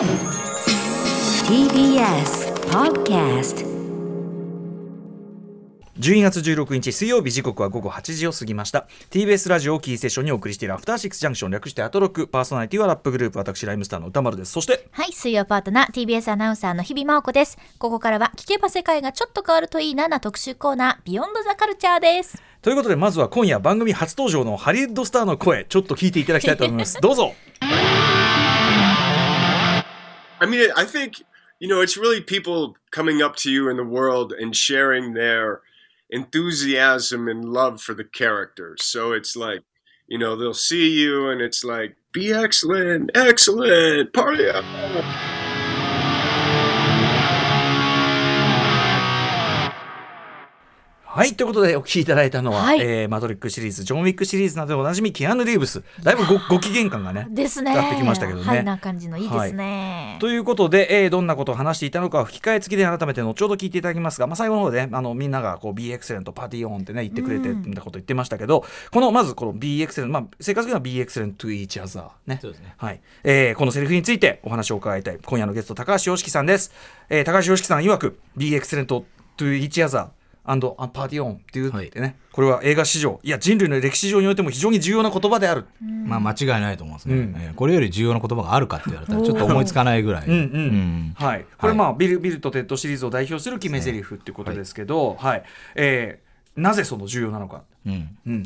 TBS Podcast 12月16日水曜日時刻は午後8時を過ぎました。TBS ラジオをキーセッションにお送りしているアフターシックスジャンクション略してアトロック。パーソナリティはラップグループ私ライムスターの歌丸です。そしてはい、水曜パートナー TBS アナウンサーの日々真央子です。ここからは聞けば世界がちょっと変わるといいなな特集コーナービヨンドザカルチャーです。ということでまずは今夜番組初登場のハリウッドスターの声ちょっと聞いていただきたいと思います。どうぞ I mean, I think, you know, it's really people coming up to you in the world and sharing their enthusiasm and love for the characters. So it's like, you know, they'll see you and it's like, be excellent, excellent, party up. はい。ということでお聞きいただいたのは、はい。えーマトリックシリーズジョン・ウィックシリーズなどでおなじみキアヌ・リーブス。だいぶご ご機嫌感がねですね。ってきましたけどね。はいな感じのいいですね。ということで、えーどんなことを話していたのかは吹き替え付きで改めて後ほど聞いていただきますが、まあ、最後の方で、ね、あのみんながこう B エクセレントパーティーオンってね言ってくれてん。だこと言ってましたけど、このまずこの B エクセレント、まあ、正確には Be excellent to each other ね。そうですね。はい。えーこのセリフについてお話を伺いたい。今夜のゲスト高橋ヨシキさんです、えー高橋良樹さん曰く B エクセレント to each other アンドパーティーオンっていうってね、これは映画史上いや人類の歴史上においても非常に重要な言葉である、まあ間違いないと思うんですね、うん。えーこれより重要な言葉があるかって言われたらちょっと思いつかないぐらい、うん。はい、これまあ、ビルビルとテッドシリーズを代表する決め台詞っていうことですけど、はい。えーなぜその重要なのか、うん。うん。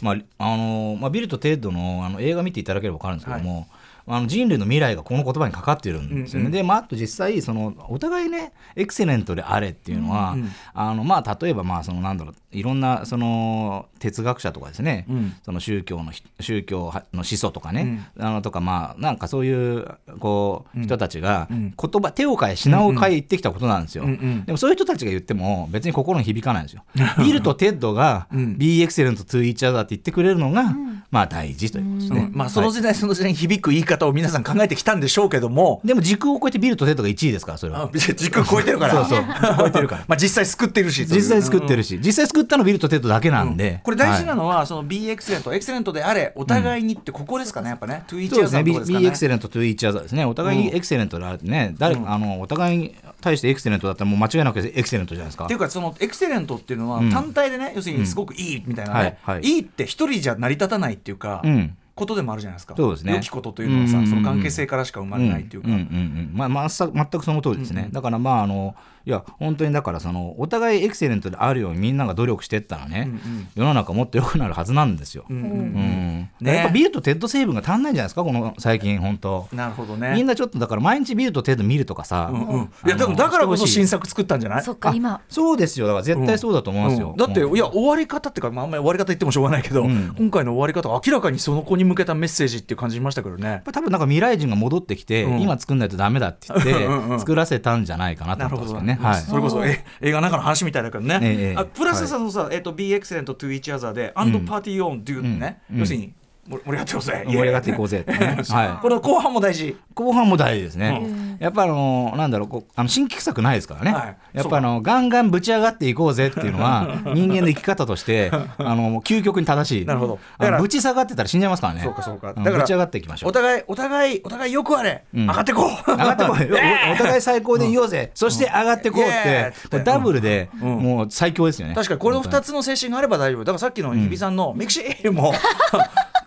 まああのーまあ、ビルとテッドのあの映画見ていただければ分かるんですけども、あの人類の未来がこの言葉にかかってるんですよね。うんうんで、まあ、あと実際そのお互いね excellent であれっていうのは、うんうんあのまあ、例えばまあそのなんだろういろんなその哲学者とかですね、うん。その宗教のひ宗教の思想とかね、あのとかまあなんかそういうこう人たちがうん。言葉手を変え品を変え言ってきたことなんですよ。うんうんでもそういう人たちが言っても別に心に響かないんですよ。ビルとテッドがうん。Be excellent to each other って言ってくれるのが、まあ大事ということですね。まあ、その時代その時代に響く言い方を皆さん考えてきたんでしょうけども、でも時空を超えてビルとテッドが1位ですから、それは。時空超えてるからそうそう超えてるからまあ、実際救ってるし実際作ってるし、実際作ったのビルとテッドだけなんで。これ大事なのは、その B エクセレントエクセレントであれお互いにってここですかねやっぱね to each そうです other ね。Be とこですか Be ね excellent to each other ですね。お互いに excellent であるね。誰あのお互いに対してエクセレントだったらもう間違いなくエクセレントじゃないですかってい。うかそのエクセレントっていうのは単体でね、要するにすごくいいみたいなね、はいいいいって一人じゃ成り立たないっていうか、うん。ことでもあるじゃないですか。そうですね。良きことというのはさ、その関係性からしか生まれないっていうか、んうんうんうん。まあ、まあ、さ全くその通りですね、だからまああのいや本当にだからそのお互いエクセレントであるようにみんなが努力していったらね、世の中もっと良くなるはずなんですよ、うんうんうん。ね。やっぱビルとテッド成分が足んないんじゃないですか？この最近本当。なるほどね。みんなちょっとだから毎日ビルとテッド見るとかさ、うんうん。いやでもだからこそ新作作ったんじゃない？そっか今。そうですよ。だから絶対そうだと思いますよ、うん。だって、うん。いや終わり方っていうか、まあ、あんまり終わり方言ってもしょうがないけど、うん。今回の終わり方は明らかにそこに向けたメッセージっていう感じしましたけどね。やっぱ多分なんか未来人が戻ってきて、うん。今作んないとダメだって言ってうんうん作らせたんじゃないかなと思うんほどね、ですけどね。はい。それこそえ映画の中の話みたいだけどね、ええあプラスそのさ、えっと Be excellent to each other で、and party on do ね、うん。要するに盛り上がってこうぜ。盛り上がっていこうぜ。ね はい。この後半も大事。後半も大事ですね、やっぱあのなんだろうこうあの新規作ないですからね、はい。やっぱあのガンガンぶち上がっていこうぜっていうのは人間の生き方としてあの究極に正しい。なるほど。あだからのぶち下がってたら死んじゃいますからね。そうかそうか。んだからぶち上がっていきましょう。お互いお互いお互いよくあれ、うん。上がってこう。上がってこいおお互い最高でいようぜ、そして上がってこうってダブルでうん。もう最強ですよね。確かにこの2つの精神があれば大丈夫。だからさっきの日比さんのミクシーも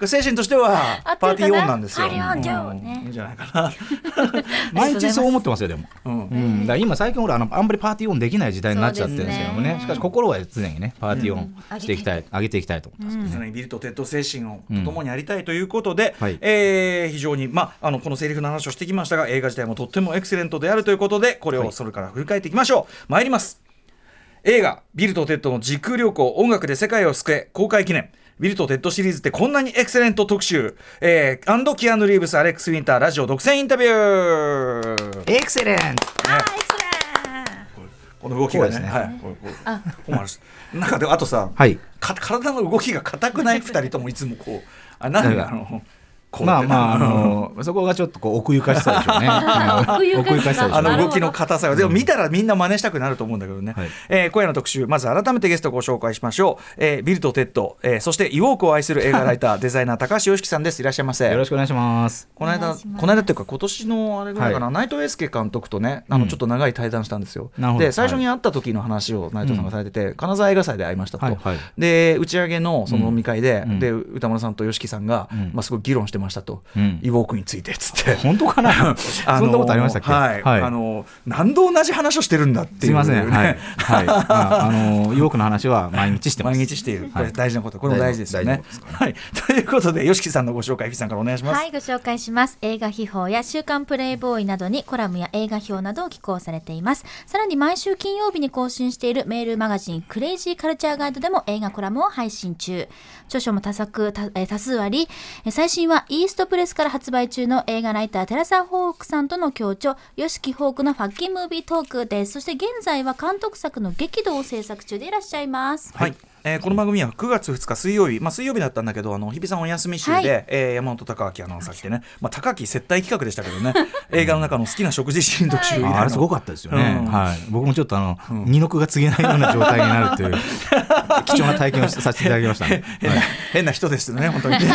精神としては party on なんですよ。パーティーオンじゃうんね。いいんじゃないかな。毎日そう思ってますよでも、今最近俺あのあんまり party on できない時代になっちゃってるんですけどもね。しかし心は常にね party on していきたい、上げていきたい。と思ってます、さらにビルとテッド精神をともにやりたいということで、はい。えー非常に、まあ、あのこのセリフの話をしてきましたが映画自体もとってもエクセレントであるということでこれをそれから振り返っていきましょう。参ります。映画「ビルとテッドの時空旅行音楽で世界を救え」公開記念ビルとテッドシリーズってこんなにエクセレント特集、えー、 and キアヌ・リーブスアレックス・ウィンターラジオ独占インタビュー。 Excellent。この動きがね。こうですね。はい。こうこうこうなんかであとさ、はい。か体の動きが硬くない二人ともいつもこうあなん何がだあのまあまああのそこがちょっとこう奥ゆかしさでしょうね。奥ゆかしさ。あの動きの硬さが。でも見たらみんな真似したくなると思うんだけどね、はい。えー今夜の特集まず改めてゲストをご紹介しましょう、えービルとテッド、えーそしてイウォークを愛する映画ライターデザイナー高橋ヨシキさんです。いらっしゃいませ。よろしくお願いします。この間この間っていうか今年のあれぐらいかな、は内藤英介監督とねあのうん。ちょっと長い対談したんですよ、なるほど。で最初に会った時の話を内藤さんがされてて、金沢映画祭で会いましたと、はいはい。で打ち上げのその飲み会で,、うん。で歌丸さんと YOSHIKI さんが、うん。まあ、すごい議論してましたと、うん。イウォークについてっつって。本当かな？そんなことありましたっけ？はい、あの何度同じ話をしてるんだっていう、すいません。はい。はい。まああのヨークの話は毎日してます。毎日している、これはい大事なこと、これも大事ですよね。はい、ということで、吉木さんのご紹介、ひさんからお願いします。はい、ご紹介します。映画秘宝や週刊プレイボーイなどにコラムや映画表などを寄稿されています。さらに毎週金曜日に更新しているメールマガジンクレイジーカルチャーガイドでも映画コラムを配信中。著書も多作多えー多数あり、えー最新はイーストプレスから発売中の映画ライターテラサ・ホークさんとの協調、ヨシキ・ホークのファッキンムービートークです。そして現在は監督作の激怒を制作中でいらっしゃいます。はい、えーこの番組は9月2日水曜日、まあ、水曜日だったんだけど、あの日比さんお休み週で、はい。えー山本貴明アナウンサー来てね、まあ、高木接待企画でしたけどね、映画の中の好きな食事シーン特集以来の。ああれすごかったですよね、うん。はい、僕もちょっとあの、二の句が告げないような状態になるという 貴重な体験をさせていただきましたね、変なはい、変な人ですね、本当にね。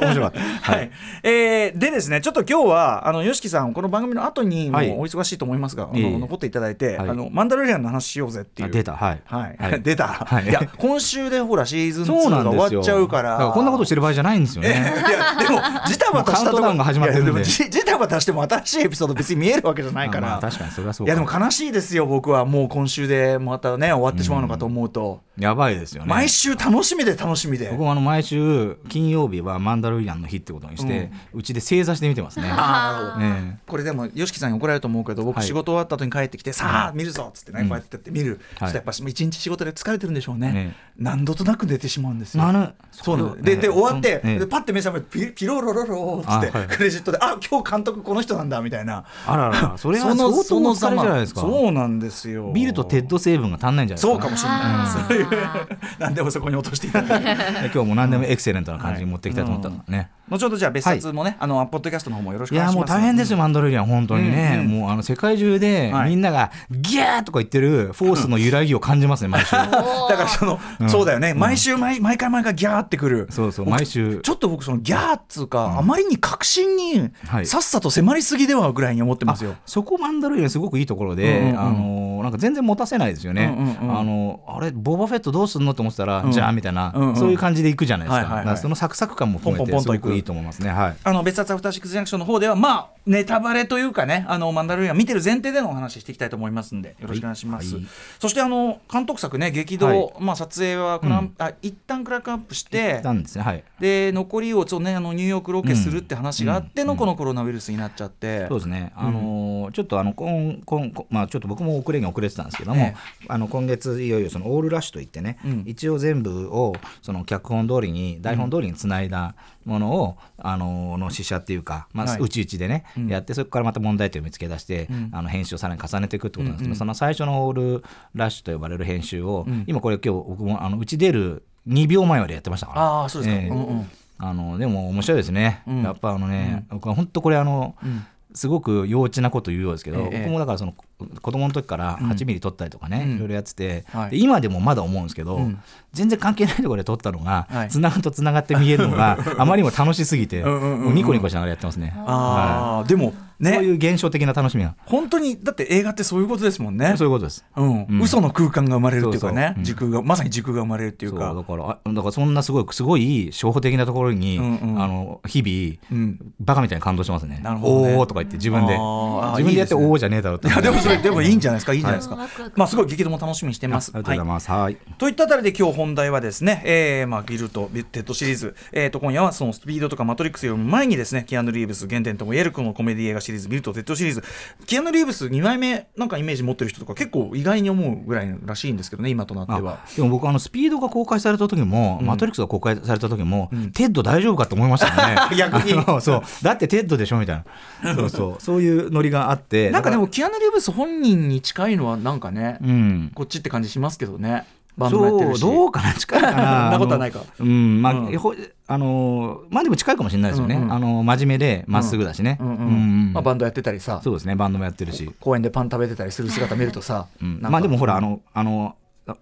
面白かった、ははい。い、えーでですねちょっと今日はあの YOSHIKI さんこの番組の後にもうはい。お忙しいと思いますが、あい残っていただいて、はい。あのマンダロリアンの話しようぜっていう。あ出た。はい。はい。はい出た、はい。い、や今週でほらシーズン2そうなんですよ。が終わっちゃうから。こんなことしてる場合じゃないんですよ いねやでもジタバタしたともうカウントダウンが始まってるんで。ジジタバタしても新しいエピソード別に見えるわけじゃないから、確かにそれはそういやでも悲しいですよ僕は。もう今週でまたね終わってしまうのかと思うと、やばいですよね。毎週楽しみで楽しみで。僕もあの毎週金曜日はマンダロリアンの日ってことにしてうち、で正座して見てますね。あーなるほど。え。これでも YOSHIKI さんに怒られると思うけど僕はい。仕事終わった後に帰ってきて、さあ見るぞっつってね、うんこうやってやって見る、そしたらやっぱ一日仕事で疲れてるんでしょうね。ね何度となく寝てしまうんですよ。そうでで終わって、ええでパッて目覚めてピピロロロローっつって、あはい。クレジットであ今日監督この人なんだみたいな。あらら それは相当お疲れじゃないですか。そうなんですよ。ビルとテッド成分が足んないんじゃないですか。そうかもしれない、そういう 何でもそこに落としていただいて 今日も何でもエクセレントな感じに持っていきたいと思ったからね、後ほどじゃあ別冊もね、あのポッドキャストの方もよろしくいやお願いしますもう大変ですよ、マンダロリアン、本当にね、うんうんもうあの世界中ではいみんながギャーとか言ってるフォースの揺らぎを感じますね、毎週。だからその、そうだよね、毎週毎毎回毎回ギャーってくる。そうそう、僕毎週。ちょっと僕そのギャーっつうか、あまりに確信にはい。さっさと迫りすぎではぐらいに思ってますよ。そこマンダロリアンすごくいいところで、うんうんうん。あのなんか全然持たせないですよね、うんうんうんあのあれボバフェットどうすんのと思ってたら、うん。じゃあみたいな、うんうんそういう感じでいくじゃないですか,、はいはいはい。だからそのサクサク感も含めポンポンポンといくてすごくいいと思いますね。はい。あの別冊アフターシックスジャンクションの方ではまあネタバレというかねあのマンダロリアン見てる前提でのお話していきたいと思いますんでよろしくお願いします、はい。そしてあの監督作ね激動、はい。まあ撮影はクラン、あ一旦クランクアップしてですね。はい。で残りをそう、ね、あのニューヨークロケするって話があってのうん。このコロナウイルスになっちゃって、そうですね、あのーちょっとあのこんこんこまあ、ちょっと僕も遅れに遅れてたんですけども、えあの今月いよいよそのオールラッシュといってね、うん。一応全部をその脚本通りに台本通りにつないだものを、あのーの試写っていうか、まあ、はい。うちうちでね、うん。やってそこからまた問題点を見つけ出して、うん。あの編集をさらに重ねていくってことなんですけど、うんうん。その最初のオールラッシュと呼ばれる編集を、うん。今これ今日僕もあのうち出る2秒前までやってましたから。ああそうですか、ええ。うんうんあのでも面白いですね、うん。やっぱあのね、僕は本当これあの、うん。すごく幼稚なこと言うようですけど、ええ。僕もだからその子供の時からうん。8ミリ撮ったりとかね、うん。いろいろやってて、はい。で今でもまだ思うんですけど、うん。全然関係ないところで撮ったのが、はい。つながるとつながって見えるのが あまりにも楽しすぎて、うんうんうんニコニコしながらやってますね。ああでもそうねいう現象的な楽しみが、本当にだって映画ってそういうことですもんね。そういうことです。うん。うん。嘘の空間が生まれるっていうかね時空がまさに時空が生まれるっていうか。だからあだからそんなすごいすごい初歩的なところに、うんうんあの日々、うん。バカみたいに感動してますね。なるほどね。おーとか言って自分で。自分でやっておーじゃねえだろうって。いやでもそれでもいいんじゃないですか？い。いんじゃないですか、はいまあすごい劇も楽しみにしてます。ありがとうございます。はい。といったあたりで今日本題はですね、えーまあ、ビルとテッドシリーズ、えー、と今夜はそのスピードとかマトリックスよりも前にですねキアヌ・リーブス原点ともいえるこのコメディ映画シリーズビルとテッドシリーズ。キアヌ・リーブス二枚目なんかイメージ持ってる人とか結構意外に思うぐらいらしいんですけどね今となっては。あ。でも僕あのスピードが公開された時も、うん。マトリックスが公開された時も、うん。テッド大丈夫かと思いましたよね。逆に。そう。だってテッドでしょみたいな。そうそう。そういうノリがあって。なんかでだもキアヌ・リーブス本人に近いのはなんかね、らうん。こっちって感じしますけどね。バンドもやってどうかな？近いかな？そんなことはないか。うん。まあ、うん。ほあのまあでも近いかもしれないですよね、うんうんあの真面目でまっすぐだしね、うんうんうんまあ、バンドやってたりさ。そうですね。バンドもやってるし、公園でパン食べてたりする姿見るとさ、うん。まあでもほらあのあの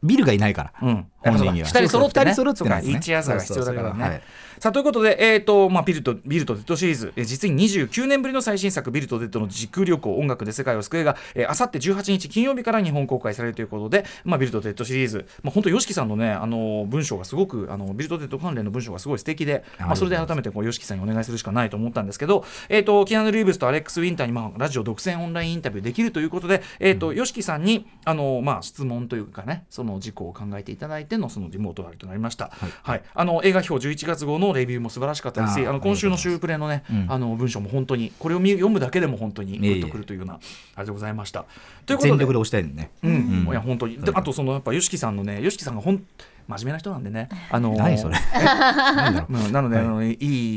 ビルがいないから、うん、本人には。二人揃って、ね、二人揃ってなんです一が必要だからね。さあということで、えーとまあ、ビルとビルとテッドシリーズ、えー実に29年ぶりの最新作、ビルとテッドの時空旅行、音楽で世界を救えが、あさって18日金曜日から日本公開されるということで、まあ、ビルとテッドシリーズ、まあ、本当、YOSHIKI さんのね、あの文章がすごく、あのビルとテッド関連の文章がすごい素敵で、まあ、それで改めてこう YOSHIKI さんにお願いするしかないと思ったんですけど、えー、とキアヌ・リーブスとアレックス・ウィンターに、まあ、ラジオ独占オンラインインタビューできるということで、えーと YOSHIKI さんにあの、まあ、質問というかね、その事項を考えていただいてのそのリモート割りとなりました。はい。あの映画表11月号のレビューも素晴らしかったです。し、あの今週の週プレのね、うん。あの文章も本当にこれを見読むだけでも本当にグッとくるというようなあれでございました。ということで。全力で押したいね、うん、うん。いや本当に、であとそのやっぱ YOSHIKI さんのね YOSHIKI さんがほん真面目な人なんでね。あの何それ？なので、あのい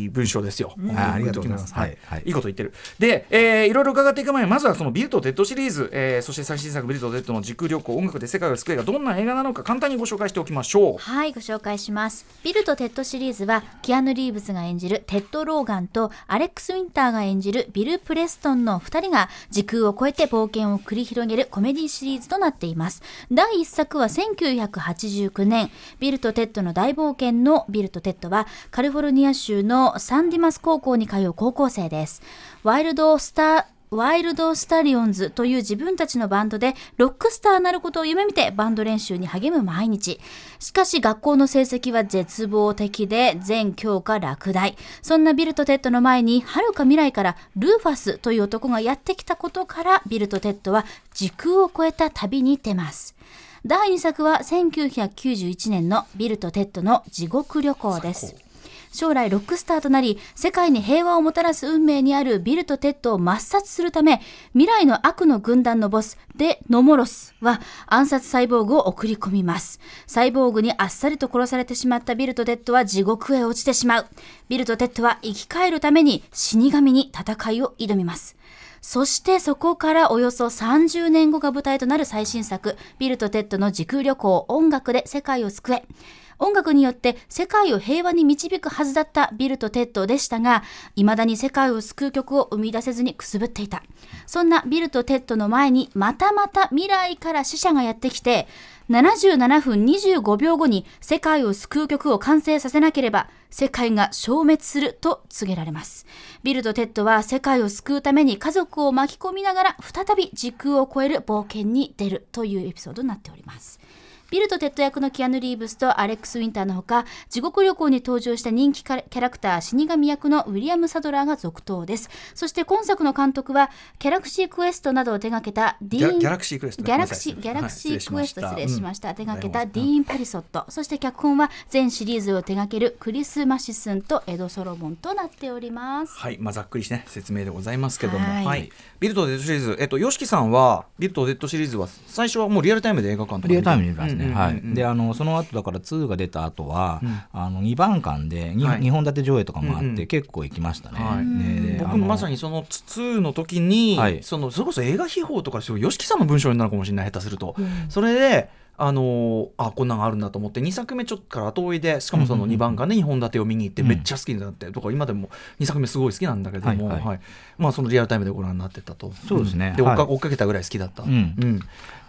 い文章ですよ。あありがとうございます。ははい。い、はい。いいこと言ってる。で、えーいろいろ伺っていく前に、まずはそのビルとデッドシリーズ、えーそして最新作ビルとデッドの時空旅行、音楽で世界を救えがどんな映画なのか、簡単にご紹介しておきましょう。はい、ご紹介します。ビルとテッドシリーズは、キアヌ・リーブスが演じるテッド・ローガンと、アレックス・ウィンターが演じるビル・プレストンの2人が、時空を超えて冒険を繰り広げるコメディシリーズとなっています。第1作は1989年、ビルとテッドの大冒険のビルとテッドは、カリフォルニア州のサンディマス高校に通う高校生です。ワイルド・スター、ワイルド・スタリオンズという自分たちのバンドでロックスターになることを夢見てバンド練習に励む毎日。しかし学校の成績は絶望的で全教科落第。そんなビルとテッドの前に遥か未来からルーファスという男がやってきたことからビルとテッドは時空を超えた旅に出ます。第2作は1991年のビルとテッドの地獄旅行です。将来ロックスターとなり世界に平和をもたらす運命にあるビルとテッドを抹殺するため未来の悪の軍団のボス、デ・ノモロスは暗殺サイボーグを送り込みます。サイボーグにあっさりと殺されてしまったビルとテッドは地獄へ落ちてしまう。ビルとテッドは生き返るために死神に戦いを挑みますそしてそこからおよそ30年後が舞台となる最新作、ビルとテッドの時空旅行音楽で世界を救え。音楽によって世界を平和に導くはずだったビルとテッドでしたが、未だに世界を救う曲を生み出せずにくすぶっていた。そんなビルとテッドの前にまたまた未来から死者がやってきて、77分25秒後に世界を救う曲を完成させなければ世界が消滅すると告げられます。ビルとテッドは世界を救うために家族を巻き込みながら再び時空を超える冒険に出るというエピソードになっております。ビルとテッド役のキアヌ・リーブスとアレックス・ウィンターのほか、地獄旅行に登場した人気キャラクター、死神役のウィリアム・サドラーが続投です。そして今作の監督は、ギャラクシークエストなどを手掛けたディーン・ギャラクシークエストギャラクシー、ギャラクシークエスト、失礼しました。手掛けたディーン・パリソット。そして脚本は全シリーズを手掛けるクリス・マシスンとエド・ソロモンとなっております。はい、まあ、ざっくりして、ね、説明でございますけども、はいはい、ビルとデッドシリーズ、えっと、YOSHIKI さんは、ビルとデッドシリーズは、最初はもうリアルタイムで映画館とかリアルタイムに見ますね、うんうんうん。うんはい、であのその後だから2が出た後は、あの2番館で 2,、はい。二本立て上映とかもあって、結構行きましたね、はい。で僕もまさににその2の時に、はい。そのそれこそ映画秘宝とかすごい YOSHIKI さんの文章になるかもしれない下手すると、それであのーあこんなのがあるんだと思って2作目ちょっとから後追いでしかもその2番館で2本立てを見に行ってめっちゃ好きになって、とか今でも2作目すごい好きなんだけども、はいはい。まあそのリアルタイムでご覧になってたと。そうですね。で追っかはい。追っかけたぐらい好きだった、うん。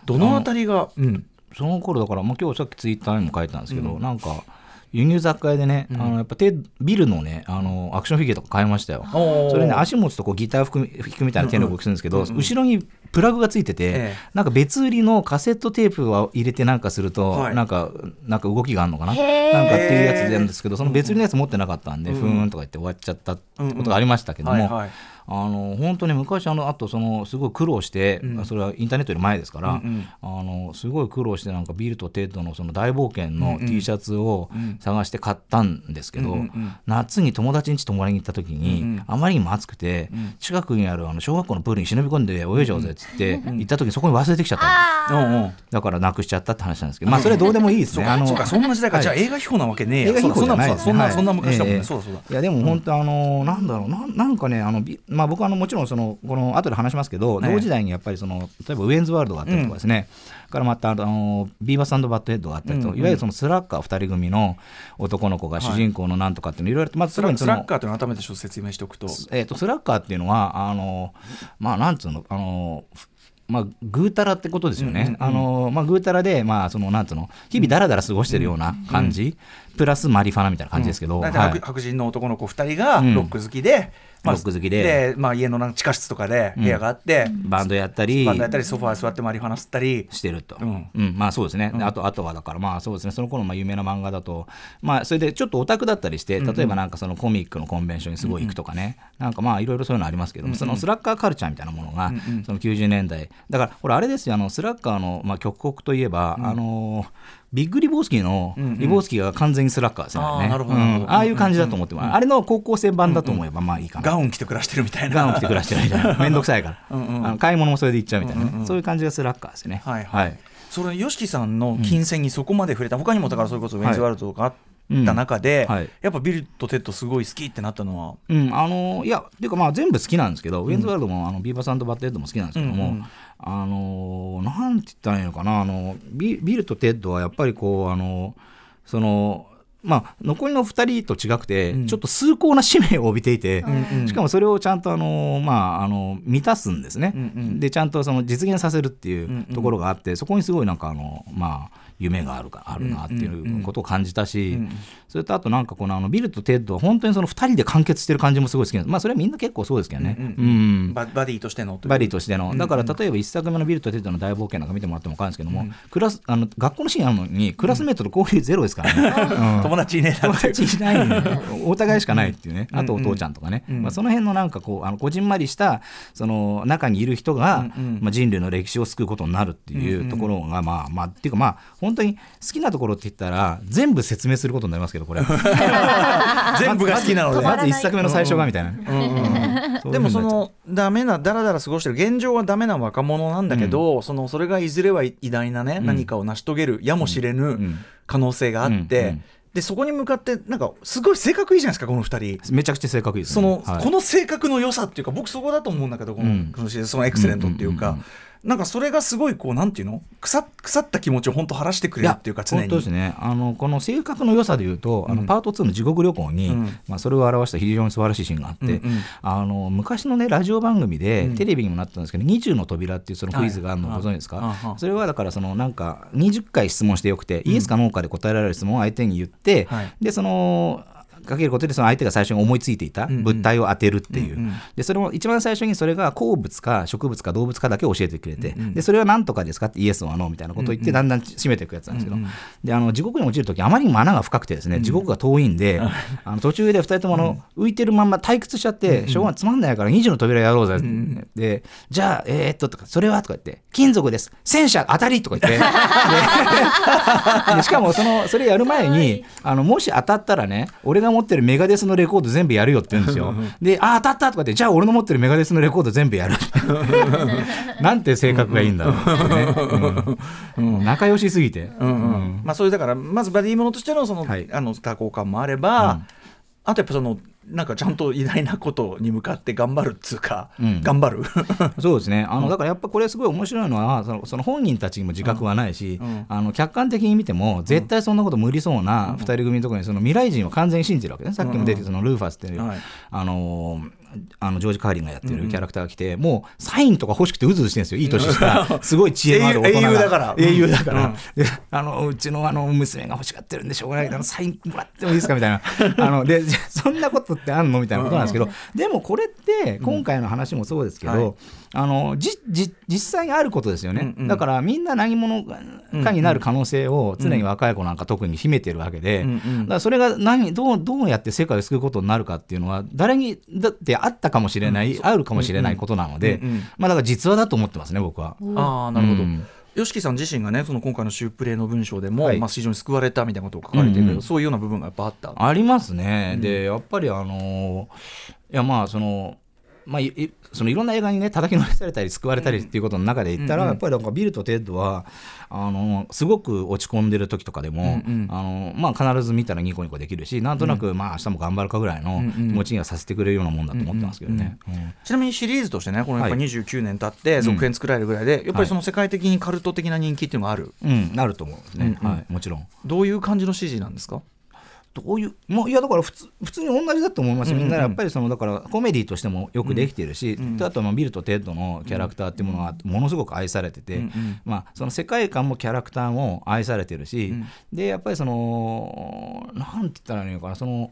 どのあたりがうんその頃だから、まあ、今日さっきツイッターにも書いたんですけど、なんか輸入雑貨屋でね、あのやっぱ手ビルのねあのアクションフィギュアとか買いましたよ。それね足持つとこうギター吹く弾くみたいな手の動きするんですけど、後ろにプラグがついてて、ええ。なんか別売りのカセットテープを入れてなんかすると、はい。なんかなんか動きがあるのかな？なんかっていうやつなんですけどその別売りのやつ持ってなかったんで、ふーんとか言って終わっちゃったってことがありましたけども、はいはいあの本当に昔あのあとそのすごい苦労して、それはインターネットより前ですから、うんうん。あのすごい苦労してなんかビルとテッドのその大冒険の T シャツを探して買ったんですけど、うんうんうん。夏に友達ん家泊まりに行った時に、うんうん。あまりにも暑くて、近くにあるあの小学校のプールに忍び込んで泳いじゃおうぜっつって、行った時にそこに忘れてきちゃったの。うんうんだからなくしちゃったって話なんですけどまあそれはどうでもいいですね。あのそうかそんな時代か、はいじゃあ映画秘宝なわけねえや映画秘宝じゃないですね。そんなはいそんな昔だもんね、ええそうだそうだ。いやでも本当あのなんだろう。ななんかねあのビまあ、僕はあのもちろんそのこの後で話しますけど、ね同時代にやっぱりその例えばウェインズワールドがあったりとかですね、からまたあのビーバスバットヘッドがあったりと、いわゆるそのスラッカー2人組の男の子が主人公のなんとかっていうのいろいろとまずスラッガーというのを改めてちょっと説明しておくと。えー、とスラッガーっていうのはあのまあなんつうのあのふまあ、ぐうたらってことですよね、あのまあ、ぐうたらで、まあ、そのなんつうの日々だらだら過ごしてるような感じ、プラスマリファナみたいな感じですけど、白白人の男の子2人がうん。ロック好きで、まあロック好きで。まあ、家のなんか地下室とかで部屋があって、バンドやったり。バンドやったりソファー座ってマリファナ吸ったり。してると、ううん。んまあそうですね、であとあとはだからまあそうですね。その頃まあ有名な漫画だと。まあそれでちょっとオタクだったりして例えばなんかそのコミックのコンベンションにすごい行くとかね、なんかまあいろいろそういうのありますけども、そのスラッガーカルチャーみたいなものが、その90年代。だからこれあれですよ。あのスラッガーのまあ曲国といえば、あのービッグリボースキーの、リボースキーが完全にスラッガーですよね。あああいう感じだと思ってます、あれの高校生版だと思えばまあいいかな。ガウン着て暮らしてるみたいな。ガウン着て暮らしてるみたいな。めんどくさいから。あの買い物もそれで行っちゃうみたいなね。そういう感じがスラッガーですね。はいはい、それ YOSHIKI さんの金銭にそこまで触れた、他にもだからそれこそウェインズワールドがあった中で、うん。はいやっぱビルとテッドすごい好きってなったのは？うん、あのいや、っていうか、まあ、全部好きなんですけど、ウェインズワールドもあのビーバスバットヘッドも好きなんですけども、うんうんあのなんて言ったらいいのかな、あのビビルとテッドはやっぱりこう、あのその、まあ、残りの2人と違くて、うん。ちょっと崇高な使命を帯びていて、んうん。しかもそれをちゃんとあの、まあ、あの満たすんですね、うんうん。でちゃんとその実現させるっていんうんうところがあって、そこにすごいなんかあの、まあ、夢があるかあるなっていうことを感じたし、うんそれとあとなんかこのあのビルとテッドは本当にその2人で完結してる感じもすごい好きなんですまあそれはみんな結構そうですけどね、うんううん。ん。ババディとしてのバディとしての、だからうん。うん例えば1作目のビルとテッドの大冒険なんか見てもらっても分かるんですけども、クラスあの学校のシーンあるのにクラスメートと交流ゼロですからね、うん友達いねえな友達いないのお互いしかないっていうね、あとお父ちゃんとかね、うんまあ、その辺のなんかこうあのこじんまりしたその中にいる人が、うんうん。まあ、人類の歴史を救うことになるっていうところが、まあまあっていうかまあ本当に好きなところって言ったら全部説明することになりますけどこれ。全部が好きなので、まず一作目の最初がみたいな、うんでもそのダメなだらだら過ごしてる現状はダメな若者なんだけど、そのそれがいずれは偉大なね、何かを成し遂げるやもしれぬん。可能性があって、うんうんでそこに向かってなんかすごい性格いいじゃないですかこの二人。めちゃくちゃ正確いいですその、ねはい。この性格の良さっていうか僕そこだと思うんだけどこの,、うん。こそのエクセレントっていうか、うんうんうんなんかそれがすごいこうなんていうの？腐腐った気持ちを本当晴らしてくれるっていうか常に。本当ですね。あのこの性格の良さでいうと、あうん。のパート2の地獄旅行に、うん。まあ、それを表した非常に素晴らしいシーンがあって、うんうん。あの昔のねラジオ番組で、うん。テレビにもなったんですけど「20の扉」っていうそのクイズがあるのはいご存知ですか、ああそれはだからそのなんか20回質問してよくて、イエスかノーかで答えられる質問を相手に言って、はい。でそのかけることでその相手が最初に思いついていた物体を当てるっていう、うんうん。でそれも一番最初にそれが鉱物か植物か動物かだけ教えてくれて、うんうん。でそれは何とかですかってイエスはノーみたいなことを言って、だんだん締めていくやつなんですけど、うんうん。であの地獄に落ちるときあまりにも穴が深くてですね地獄が遠いんで、あの途中で2人ともあの、浮いてるまんま退屈しちゃって、しょうがつまんないから20の扉やろうぜ、でじゃあえーっととかそれはとか言って金属です。戦車当たりとか言って。ででしかもそのそれやる前にあのもし当たったらね俺が持ってるメガデスのレコード全部やるよって言うんですよ。であ当たったとかってじゃあ俺の持ってるメガデスのレコード全部やる。なんて性格がいいんだろう。仲良しすぎて、うんうん。まあ、そういうだからまずバディものとしてのその,、はい。あの多幸感もあれば、うん。あとやっぱそのなんかちゃんと偉大なことに向かって頑張るっつうか、うん。頑張る？そうですね。あのだからやっぱこれすごい面白いのはそのその本人たちにも自覚はないし、うん。うん。あの客観的に見ても絶対そんなこと無理そうな2人組のところにその未来人を完全に信じてるわけね。さっきも出てそのルーファスっていう、はい。あのーあのジョージ・カーリンがやってるキャラクターが来て、もうサインとか欲しくてうずうずしてるんですよ。いい年した すごい知恵のある大人が。英雄だから。英雄だから、あのうちのあの娘が欲しがってるんでしょうがないけどサインもらってもいいですか？みたいな。あのでそんなことってあんの？みたいなことなんですけど、でもこれって今回の話もそうですけど、はいあのじじ実際にあることですよね、うんうん。だからみんな何者かになる可能性を常に若い子なんか特に秘めてるわけで、うんうん。だからそれが何どうどうやって世界を救うことになるかっていうのは誰にだってあったかもしれない、あるかもしれないことなので、うんうん。まあだから実話だと思ってますね僕は。ああなるほど、うん。よしきさん自身がねその今回のシュープレイの文章でも、はい。まあ、非常に救われたみたいなことを書かれてるけど、うんうん。そういうような部分がやっぱあった？ありますね、でやっぱりあのいやまあそのまあ、い いそのいろんな映画にね叩きのめされたり救われたりっていうことの中で言ったら、やっぱりなんかビルとテッドはあのすごく落ち込んでる時とかでも、あのまあ、必ず見たらニコニコできるしなんとなく、まあ明日も頑張るかぐらいの気持ちにはさせてくれるようなもんだと思ってますけどね。うんちなみにシリーズとしてねこのやっぱはい。29年経って続編作られるぐらいで、やっぱりその世界的にカルト的な人気っていうのがある、うん、なると思うんですね、うん。うんはい、もちろん。どういう感じの 支持なんですか？どういうもういやだから普通普通に同じだと思いますみんなやっぱりそのだからコメディとしてもよくできてるし、であとはまあビルとテッドのキャラクターっていうものがものすごく愛されてて、うんうん。まあ、その世界観もキャラクターも愛されてるし、でやっぱりそのなんて言ったらいいのかなその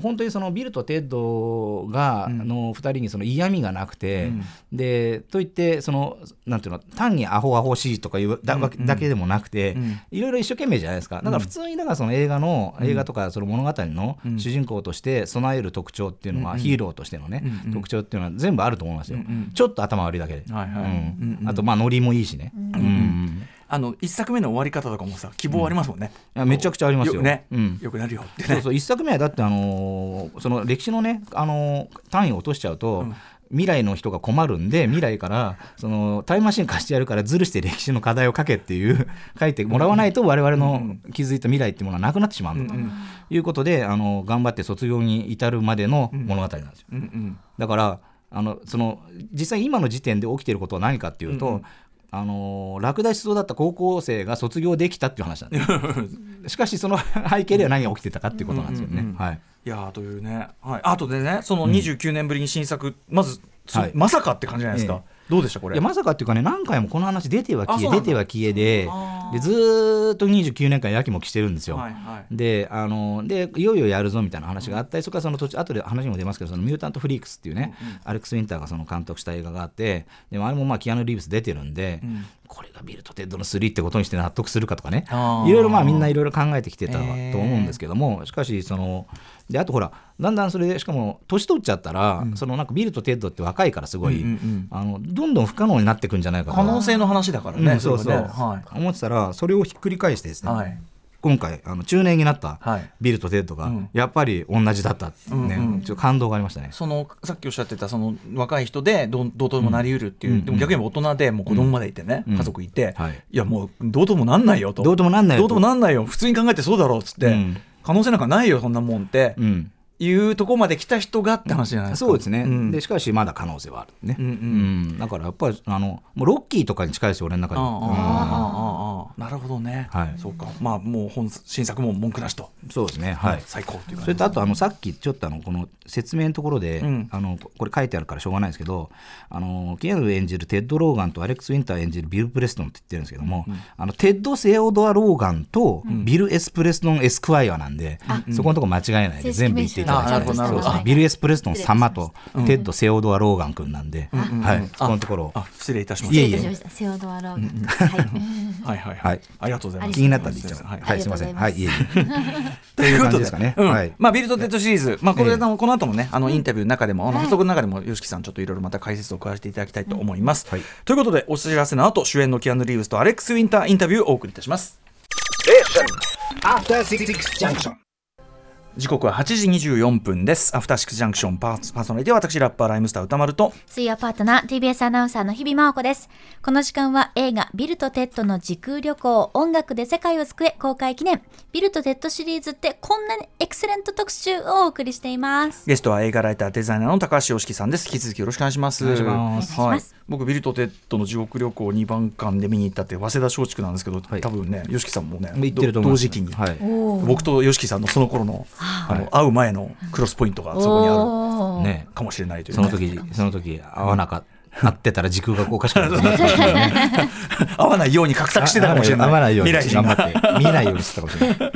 本当にそのビルとテッドが、の2人にその嫌味がなくて、でといってそのなんていうの単にアホアホしいとかいうだ,、だけでもなくて、いろいろ一生懸命じゃないですか。だから普通にだからその映画の、映画とかその物語の主人公として備える特徴っていうのは、ヒーローとしてのね、特徴っていうのは全部あると思いますよ、ちょっと頭悪いだけで、あとまあノリもいいしね、うんあの一作目の終わり方とかもさ希望ありますもんね、いやめちゃくちゃありますよ。ね、うん。よくなるよってね。そうそう一作目はだってあのーその歴史のね、あのー単位を落としちゃうと、未来の人が困るんで未来からそのタイムマシン貸してやるからずるして歴史の課題を書けっていう 書いてもらわないと我々の気づいた未来っていうものはなくなってしまうんだということで、あの頑張って卒業に至るまでの物語なんですよ。うんうん。だからあのその実際今の時点で起きていることは何かっていうと、あの落第しそうだった高校生が卒業できたっていう話なんです しかしその 背景では何が起きてたかっていうことなんですよね。うんうんうん。はい。いやーというね、はい、あとでねその29年ぶりに新作、まず、そはい。まさかって感じじゃないですか、どうでしたこれ？いやまさかっていうかね何回もこの話出ては消え出ては消えででずーっと29年間やきもきしてるんですよ。はいはい。であのでいよいよやるぞみたいな話があったりそれからその途中後で話にも出ますけどそのミュータント・フリークスっていうね、アレックス・ウィンターがその監督した映画があってでもあれもまあキアヌ・リーブス出てるんで、これがビルとテッドの3ってことにして納得するかとかね。いろいろまあみんないろいろ考えてきてたとえー。思うんですけども、しかしそのであとほらだんだんそれでしかも年取っちゃったら、そのなんかビルとテッドって若いからすごい、うんうんうん。あのどんどん不可能になってくんじゃないかと。可能性の話だからね、うんそうそう、れはね。は思ってたらそれをひっくり返してですい、ね、はい、今回あの中年になったはい。ビルとテッドがうん。やっぱり同じだったってね、うんうんちょっと感動がありましたね。そのさっきおっしゃってたその若い人でどうどうとでもなりうるっていう、うんでも逆に大人でもう子供までいてね、うん。家族いて、はい。いやもうどうともなんないよと。どうともなんないよと。どうともなんないよ。普通に考えてそうだろうっつって、うん。可能性なんかないよそんなもんって、うんいうとこまで来た人がって話じゃないですか、そうですね、ん。でしかしまだ可能性はあるね、うんうん。うん。だからやっぱりあのもうロッキーとかに近いですよ俺の中で。ああああは、あああ。あなるほどね、はい。そうか。まあもう本新作も文句なしと、うんそうですね。はい、最高っていう感じ。それとあとあのさっきちょっとあのこの説明のところで、うん。あのこれ書いてあるからしょうがないですけどあのキアヌ演じるテッド・ローガンとアレックス・ウィンター演じるビル・プレストンって言ってるんですけども、あのテッド・セオドア・ローガンとビル・エス・プレストン・エスクワイアなんで、そこのとこ間違えないで全部言っていたなるほどなるほど。そうビル・エス・プレストン様とテッド・セオドア・ローガン君なんで、はい、そこのところ。失礼いたしました。セオドア・ローガン。はい。はいはい。はい。ありがとうございます。気になったんで言っちゃう。はい。はい、すみません。はい、いえいえ。ということですかね。まあ、ビルとテッドシリーズ、まあ、これ、この後もね、あのインタビューの中でも、あの補足の中でも、ヨシキさん、ちょっといろいろまた解説を加えていただきたいと思います。はい。ということで、お知らせの後、主演のキアヌ・リーブスとアレックス・ウィンターインタビューをお送りいたします。After Six Junction. 時刻は8時24分です。アフターシックスジャンクションパーパーソナリティは私、ラッパーライムスター宇多丸と、水曜パートナー TBS アナウンサーの日比麻音子ですこの時間は映画ビルとテッドの時空旅行音楽で世界を救え公開記念ビルとテッドシリーズってこんなにエクセレント特集をお送りしていますゲストは映画ライター、デザイナーの高橋ヨシキさんです。引き続きよろしくお願いします。お願いしますはい。僕、ビルとテッドの地獄旅行2番館で見に行ったって、早稲田松竹なんですけど、はい多分ね、ヨシキさんもね、言ってると思います。同時期に。はい。僕と YOSHIKI さんのその頃のあの会う前のクロスポイントがそこにあおーねるかもしれないという、その時、その時、会わなかった。会ってたら時空がおかしくなる。会わないように画策してたかもしれない会わないように未来人が頑張って見えないようにしてたかもしれない。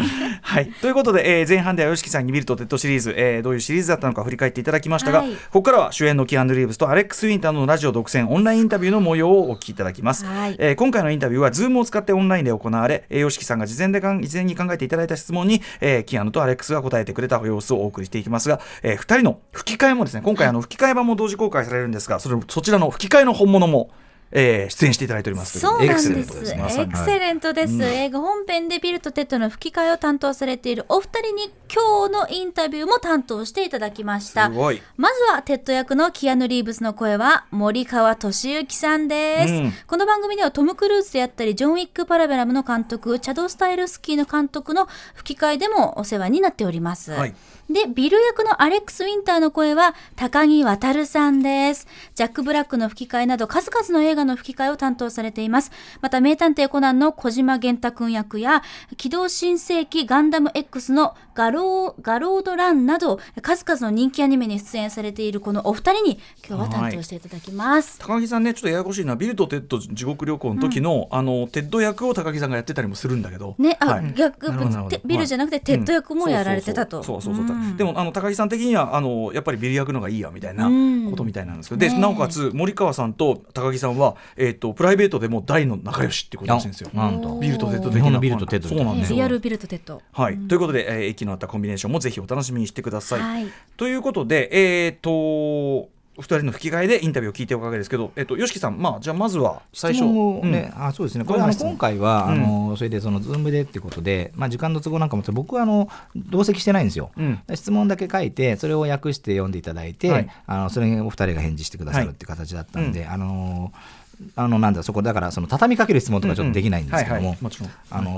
はい、ということで、えー前半では YOSHIKI さんにビルとテッドシリーズ、えーどういうシリーズだったのか振り返っていただきましたが、はい。ここからは主演のキアヌ・リーブスとアレックス・ウィンターのラジオ独占オンラインインタビューの模様をお聞きいただきます、はい。えー今回のインタビューは Zoom を使ってオンラインで行われ、えー、YOSHIKI さんが事前でかん事前に考えていただいた質問に、えーキアヌとアレックスが答えてくれた様子をお送りしていきますが、え2人の吹き替えもですね今回あの吹き替え版も同時公開されるんですがそれそちらの吹き替えの本物もえー出演していただいておりますそうなんです。エクセレントですね。まさにエクセレントです、映画本編でビルとテッドの吹き替えを担当されているお二人に今日のインタビューも担当していただきました。まずはテッド役のキアヌ・リーブスの声は森川俊之さんです、うん。この番組ではトム・クルーズであったりジョン・ウィック・パラベラムの監督チャド・スタイルスキーの監督の吹き替えでもお世話になっております、はいでビル役のアレックス・ウィンターの声は高木渉さんです。ジャック・ブラックの吹き替えなど数々の映画の吹き替えを担当されています。また名探偵コナンの小島源太君役や機動新世紀ガンダム X のガローガロード・ランなど数々の人気アニメに出演されているこのお二人に今日は担当していただきます、高木さんねちょっとややこしいなビルとテッド地獄旅行の時の、あのテッド役を高木さんがやってたりもするんだけど。ね、あ、はい。逆ビルじゃなくてテッド役もやられてたと。そうそうそうでもあの高木さん的にはあのやっぱりビル役のがいいやみたいなうん。ことみたいなんですけど、でなおかつ森川さんと高木さんは、えー、とプライベートでも大の仲良しってことらしいんですよ。あなんと。ビルとテッド的なビルとテッドそうなんですよ。リアルビルとテッド。はい、ということで、えー息の合ったコンビネーションもぜひお楽しみにしてください。はい。ということで、えっ、とお二人の吹き替えでインタビューを聞いていただくわけですけど、えっ、とヨシキさん、まあじゃあまずは最初、ね、うん。あそうですね。これあの今回は、あのそれでそのズームでってことで、まあ、時間の都合なんかも僕はあの同席してないんですよ、うん。質問だけ書いてそれを訳して読んでいただいて、はい。あのそれにお二人が返事してくださるっていう形だったんで、あのあのなんだそこだからその畳みかける質問とかちょっとできないんですけども。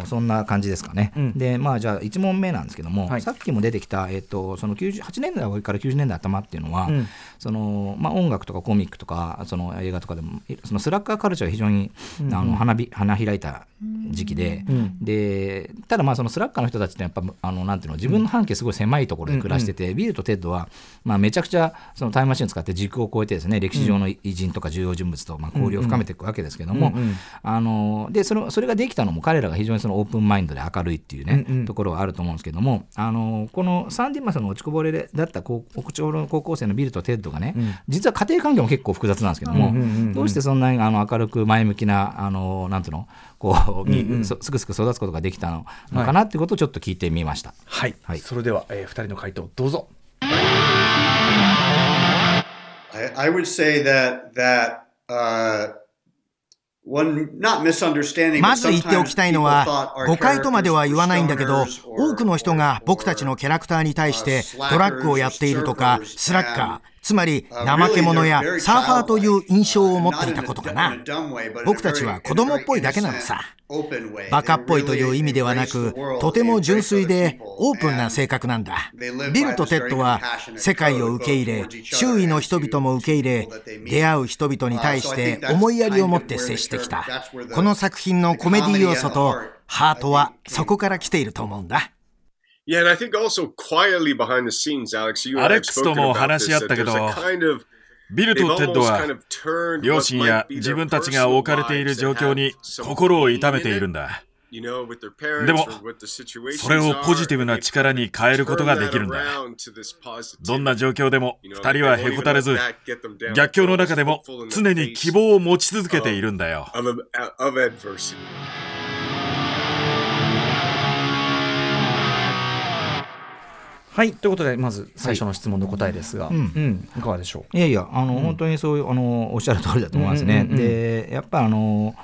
そんな感じですかね、うん。でまあじゃあ1問目なんですけども、はい。さっきも出てきた、えっとその98年代から90年代頭っていうのは、うん。そのまあ、音楽とかコミックとかその映画とかでもそのスラッガーカルチャーが非常に、あの花び花開いた時期で,、ん。でただまあそのスラッガーの人たちってやっぱあのなんていうの自分の半径すごい狭いところで暮らしてて、ビルとテッドは、まあ、めちゃくちゃそのタイムマシンを使って時空を超えてですね歴史上の偉人とか重要人物とまあ交流を深めていくわけですけども、うんうん。あのでそれそれができたのも彼らが非常にそのオープンマインドで明るいっていうね、うんうん。ところがあると思うんですけどもあのこのサンディマスの落ちこぼれだった高屋上の高校生のビルとテッドがね、実は家庭環境も結構複雑なんですけども、うんうんうんうん。どうしてそんなにあの明るく前向きなあのなんていうのこう、にそすくすく育つことができたのかなっていうことをちょっと聞いてみました。はい、はい。それでは、えー、二人の回答どうぞ。I, I would say that that uh, one not misunderstanding. まず言っておきたいのは誤解とまでは言わないんだけど多くの人が僕たちのキャラクターに対してドラッグをやっているとかスラッガーつまり怠け者やサーファーという印象を持っていたことかな。僕たちは子供っぽいだけなのさ。バカっぽいという意味ではなくとても純粋でオープンな性格なんだ。ビルとテッドは世界を受け入れ周囲の人々も受け入れ出会う人々に対して思いやりを持って接してきた。この作品のコメディ要素とハートはそこから来ていると思うんだアレックスとも話し合ったけどビルとテッドは両親や自分たちが置かれている状況に心を痛めているんだ。でも、それをポジティブな力に変えることができるんだ。どんな状況でも2人はへこたれず、逆境の中でも常に希望を持ち続けているんだよ。はいということでまず最初の質問の答えですが、うんいかがでしょう？いやいや、あの、本当にそういう、あの、おっしゃる通りだと思いますね。で、やっぱ、あの。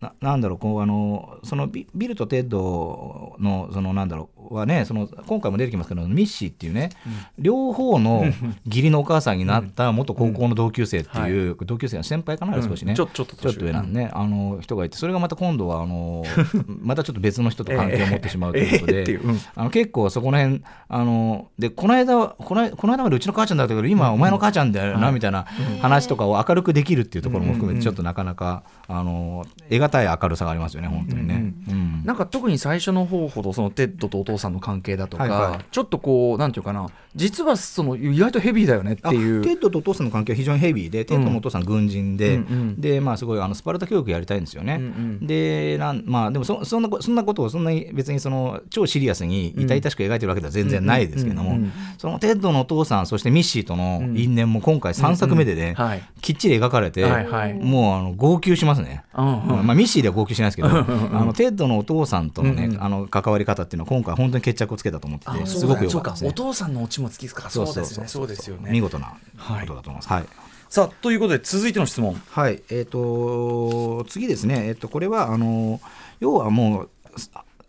ななんだろうこうあのそのビビルとテッドのそのなんだろうはねその今回も出てきますけどミッシーっていうね、両方の 義理のお母さんになった元高校の同級生っていう、同級生の先輩かな少しね、うんちょちょっと年上。ちょっと上なんね、あの人がいてそれがまた今度はあの またちょっと別の人と関係を持ってしまうということで、ええっていううん。あの結構そこの辺あのでこの間はこの間この間までうちの母ちゃんだったけど今はお前の母ちゃんだよな、みたいな話とかを明るくできるっていうところも含めてちょっとなかなかあの得難い明るさがありますよね本当にね。うん。なんか特に最初の方ほどそのテッドとお父さんの関係だとか、はいはい。ちょっとこうなんていうかな実はその意外とヘビーだよねってあいう。テッドとお父さんの関係は非常にヘビーで、テッドのお父さん軍人で、うんうん。でまあすごいあのスパルタ教育やりたいんですよね。うんうん。でなんまあでもそそんなこそんなことをそんなに別にその超シリアスに痛々しく描いてるわけでは全然ないですけども、うんうんうん。そのテッドのお父さんそしてミッシーとの因縁も今回3作目でね、うんうん。はい。きっちり描かれて、はいはい。もうあの号泣しますね。うんうん。まあ、ミッシーでは号泣しないですけど、あのテッドのお父さんとのね、あの関わり方っていうのは今回本当に決着をつけたと思ってて、すごく良かったですね。お父さんのもつきですかそうですよね。そうですよね。見事なことだと思います。はい。さあということで続いての質問。はい、えっ、と次ですね、えっ、とこれはあの要はもう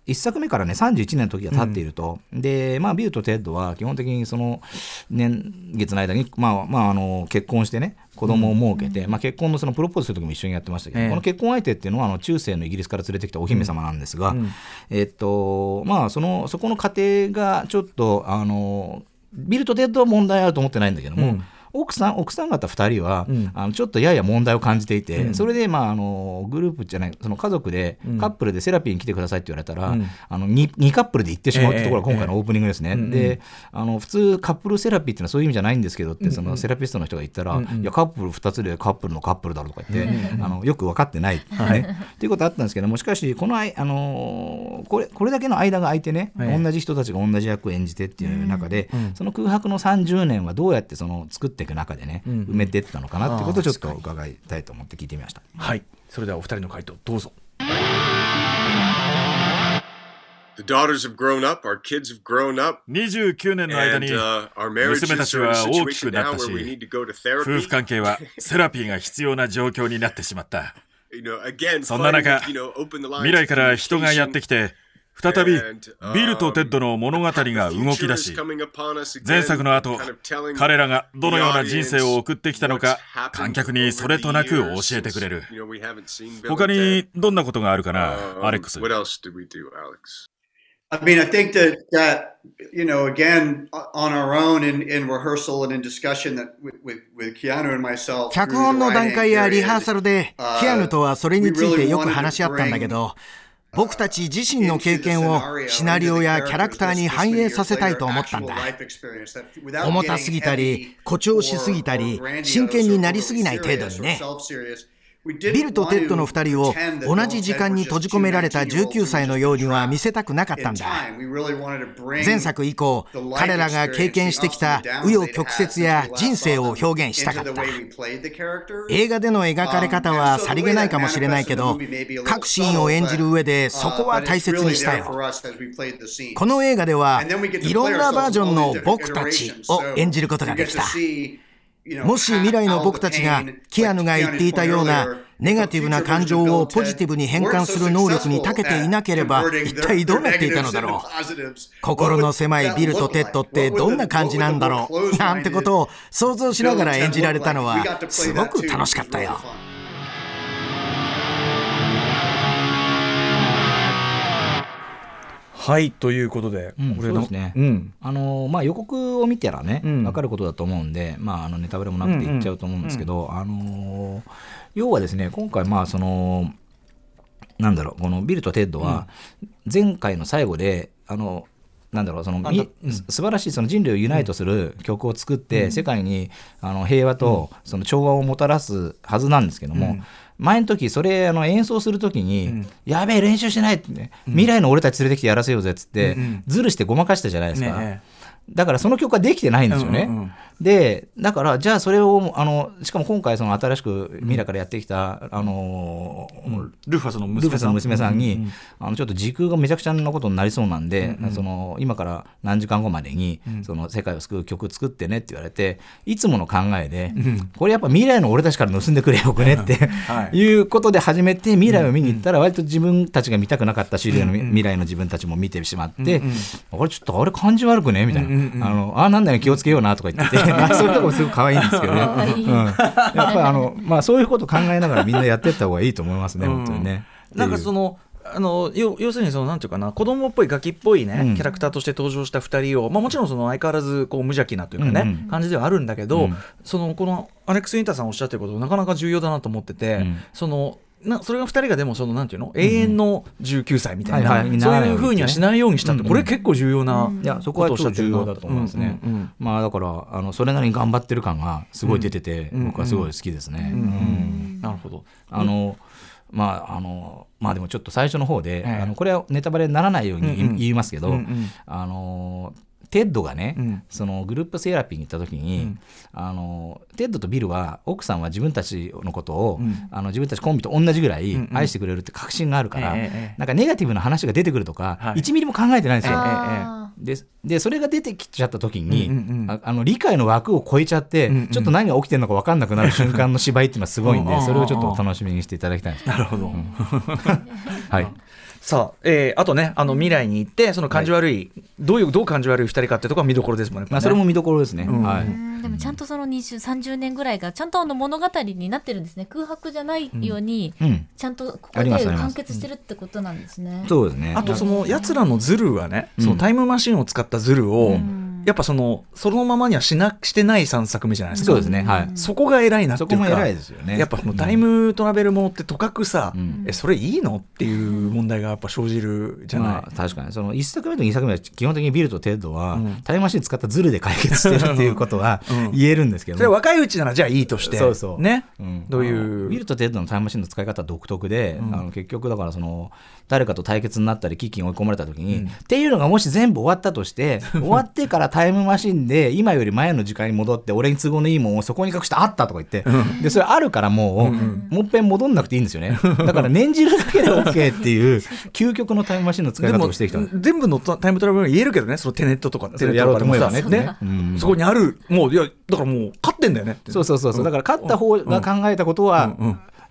1作目からね31年の時が経っていると、でまあビルとテッドは基本的にその年月の間にまあまああの結婚してね子供を設けて、まあ、結婚のそのプロポーズする時も一緒にやってましたけど、ええ。この結婚相手っていうのはあの中世のイギリスから連れてきたお姫様なんですが、えっとまあそのそこの家庭がちょっとあのビルとデッドは問題あると思ってないんだけども、うん。奥さん奥さん方2人は、うん。あのちょっとやや問題を感じていて、うん。それで、まあ、あのグループじゃないその家族で、うん。カップルでセラピーに来てくださいって言われたら、うん。あの 2, 2カップルで行ってしまうってところがええ今回のオープニングですね、ええうんうん。であの普通カップルセラピーっていうのはそういう意味じゃないんですけどって、そのセラピストの人が言ったら、うんうん。いやカップル2つでカップルのカップルだろうとか言って、あのよく分かってないってね、っていうことあったんですけどもしかしこのあい、あのーこれこれだけの間が空いてね、ええ。同じ人たちが同じ役を演じてっていう中で、うん。その空白の30年はどうやってその作って中でね、埋めてったのかなってことをちょっと伺いたいと思って聞いてみました、はい。それではお二人の回答どうぞ。29年の間に娘たちは大きくなったし夫婦関係はセラピーが必要な状況になってしまった。そんな中未来から人がやってきて再びビルとテッドの物語が動き出し前作の後彼らがどのような人生を送ってきたのか観客にそれとなく教えてくれる。他にどんなことがあるかなアレックス I mean, 脚本の段階やリハーサルで、Keanu とはそれについてよく話し合ったんだけど、僕たち自身の経験をシナリオやキャラクターに反映させたいと思ったんだ。重たすぎたり誇張しすぎたり真剣になりすぎない程度にね。ビルとテッドの2人を同じ時間に閉じ込められた19歳のようには見せたくなかったんだ。前作以降彼らが経験してきた紆余曲折や人生を表現したかった。映画での描かれ方はさりげないかもしれないけど各シーンを演じる上でそこは大切にしたよ。この映画ではいろんなバージョンの僕たちを演じることができたもし未来の僕たちがキアヌが言っていたようなネガティブな感情をポジティブに変換する能力に長けていなければ一体どうなっていたのだろう。心の狭いビルとテッドってどんな感じなんだろう。なんてことを想像しながら演じられたのはすごく楽しかったよ。はいということで、うんこれですね。うん。あのまあ、予告を見たらね、うん。分かることだと思うんで、まあ、あのネタバレもなくて言っちゃうと思うんですけど、あの要はですね今回まあそのなんだろうこのビルとテッドは前回の最後で、あのなんだろうそのみす素晴らしいその人類をユナイトする曲を作って、世界にあの平和とその調和をもたらすはずなんですけども、前の時それあの演奏する時に、やべえ練習してないって、ね未来の俺たち連れてきてやらせようぜっつって、ずるしてごまかしたじゃないですか。ねだからその曲はできてないんですよね。うんうんうん。でだからじゃあそれをあのしかも今回その新しく未来からやってきた、あのルファスの娘さん。娘さんに、ううあのちょっと時空がめちゃくちゃなことになりそうなんで、その今から何時間後までに、その世界を救う曲作ってねって言われていつもの考えで、これやっぱ未来の俺たちから盗んでくれよくねって、はい。いうことで始めて未来を見に行ったら割と自分たちが見たくなかった資料の未来の自分たちも見てしまって、あれちょっとあれ感じ悪くねみたいな、あのあなんだよ気をつけようなとか言って。そういうところすごく可愛いんですけどね。うん、やっぱりあの、まあ、そういうこと考えながらみんなやっていった方がいいと思いますね、本当にね。なんかそのあの要要するにそのなんていうかな子供っぽいガキっぽいね、うん。キャラクターとして登場した2人を、まあ、もちろんその相変わらずこう無邪気なというかね、感じではあるんだけど、うん。そのこのアレックス・ウィンターさんおっしゃってることなかなか重要だなと思ってて、うん。そのなそれが2人がでもそのなんていうの、永遠の19歳みたいな、はいはい。そういうふうにはしないようにしたって、うん。これ結構重要な、いやそこは重要だと思いますね。うんうんうん。まあだからあのそれなりに頑張ってる感がすごい出てて、うん。僕はすごい好きですね。うん。うん。なるほど。あのまああのまあでもちょっと最初の方で、ええあのこれはネタバレにならないように言い,、ますけど、うんうん。あのテッドがね、うん。そのグループセラピーに行った時に、うん。あのテッドとビルは奥さんは自分たちのことを、うん。あの自分たちコンビと同じぐらいうんうん。愛してくれるって確信があるから、ええええ。なんかネガティブな話が出てくるとか、はい。1ミリも考えてないんですよ。ででそれが出てきちゃった時に、うんうんうん。ああの理解の枠を超えちゃって、うんうん。ちょっと何が起きてるのか分かんなくなる瞬間の芝居っていうのはすごいんで、うんそれをちょっと楽しみにしていただきたいんです。なるほど、はい、さあ、えーあとねあの未来に行ってその感じ悪い、どういうどう感じ悪い二人かってところが見どころですもんねまあ、それも見どころですね。うん。はい。うん。でもちゃんとその20、30年ぐらいがちゃんとあの物語になってるんですね。空白じゃないように、うん。ちゃんとここで完結してるってことなんですね。そうですね。あとそのやつらのズルはね、うん。そのタイムマシンを使ったズルを、うんやっぱそのそのままにはしなしてない3作目じゃないですか。そうですね、はい、そこが偉いなっていうかそこも偉いですよね。やっぱそのタイムトラベルものってとかくさ、うん。えそれいいのっていう問題がやっぱ生じるじゃない、まあ、確かに。その1作目と2作目は基本的にビルとテッドは、うん。タイムマシン使ったズルで解決してるっていうことは うん。言えるんですけど。それは若いうちならじゃあいいとしてそうそう。ね、うん。どういうビルとテッドのタイムマシンの使い方は独特で、うん。あの結局だからその誰かと対決になったり危機に追い込まれた時に、うん。っていうのがもし全部終わったとして 終わってからタイムマシンで今より前の時間に戻って俺に都合のいいもんをそこに隠してあったとか言って、でそれあるからもう、もっぺん戻んなくていいんですよね。だから念じるだけで OK っていう究極のタイムマシンの使い方をしてきた全部のタイムトラベルが言えるけどねそのテネットとかテネットやろうと思えばねねうん。そこにあるもういやだからもう勝ってんだよね。そうそうそうそう。だから勝った方が考えたことは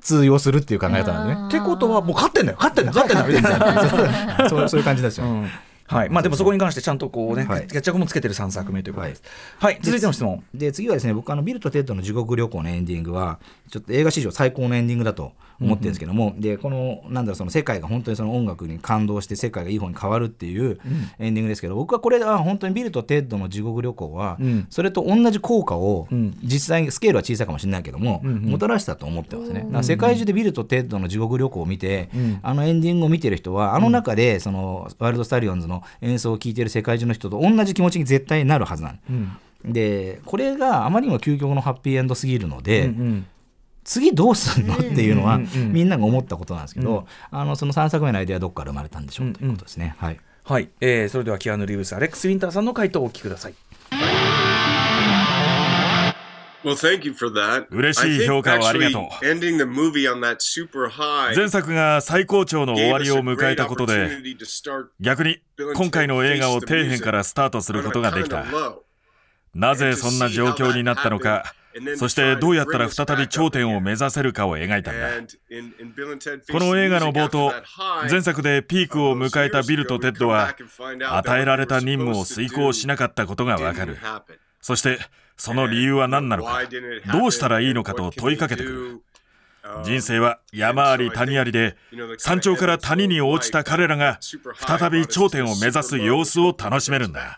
通用するっていう考え方なん。でね。ってことはもう勝ってんだよ。勝ってんだよ。勝ってんだよ。みたいなそうそういう感じですよ。うんはい。まあ、でもそこに関してちゃんとこうね、はい。決着もつけてる3作目ということです。はい、続いての質問。で次はですね僕あのビルとテッドの地獄旅行のエンディングはちょっと映画史上最高のエンディングだと思ってるんですけども、でこのなんだろうその世界が本当にその音楽に感動して世界がいい方に変わるっていうエンディングですけど、僕はこれは本当にビルとテッドの地獄旅行は、うん。それと同じ効果を、うん。実際にスケールは小さいかもしれないけども、うんうん。もたらしたと思ってますね。世界中でビルとテッドの地獄旅行を見て、うん。あのエンディングを見てる人はあの中でそのワイルドスタリオンズの演奏を聴いてる世界中の人と同じ気持ちに絶対になるはずなんでこれがあまりにも究極のハッピーエンドすぎるので、うん次どうすんの？っていうのは、みんなが思ったことなんですけど、あのその3作目のアイデアはどこから生まれたんでしょうということですね。はいはい、えー、それではキアヌ・リーブスアレックス・ウィンターさんの回答をお聞きください。Well, thank you for that. 嬉しい評価をありがとう前作が最高潮の終わりを迎えたことで逆に今回の映画を底辺からスタートすることができた.なぜそんな状況になったのかそしてどうやったら再び頂点を目指せるかを描いたんだ。この映画の冒頭前作でピークを迎えたビルとテッドは与えられた任務を遂行しなかったことがわかる。そしてその理由は何なのか。どうしたらいいのかと問いかけてくる。人生は山あり谷ありで山頂から谷に落ちた彼らが再び頂点を目指す様子を楽しめるんだ。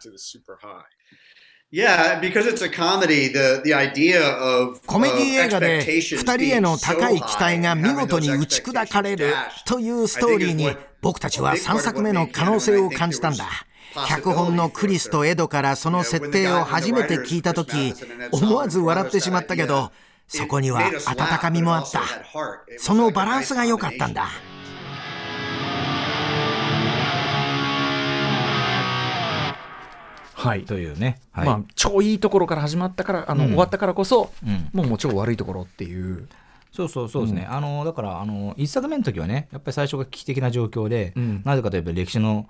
Yeah, because it's a comedy, the, the idea of コメディ映画で expectations 2人への高い期待が見事に打ち砕かれるというストーリーに僕たちは3作目の可能性を感じたんだ脚本のクリスとエドからその設定を初めて聞いた時思わず笑ってしまったけどそこには温かみもあったそのバランスが良かったんだはい。というね、はい。まあ、超いいところから始まったからあの、うん。終わったからこそ、うん。もうもう超悪いところっていう。そうそうそうですね、あのだからあの1作目の時はねやっぱり最初が危機的な状況で、うん。なぜかといえば歴史の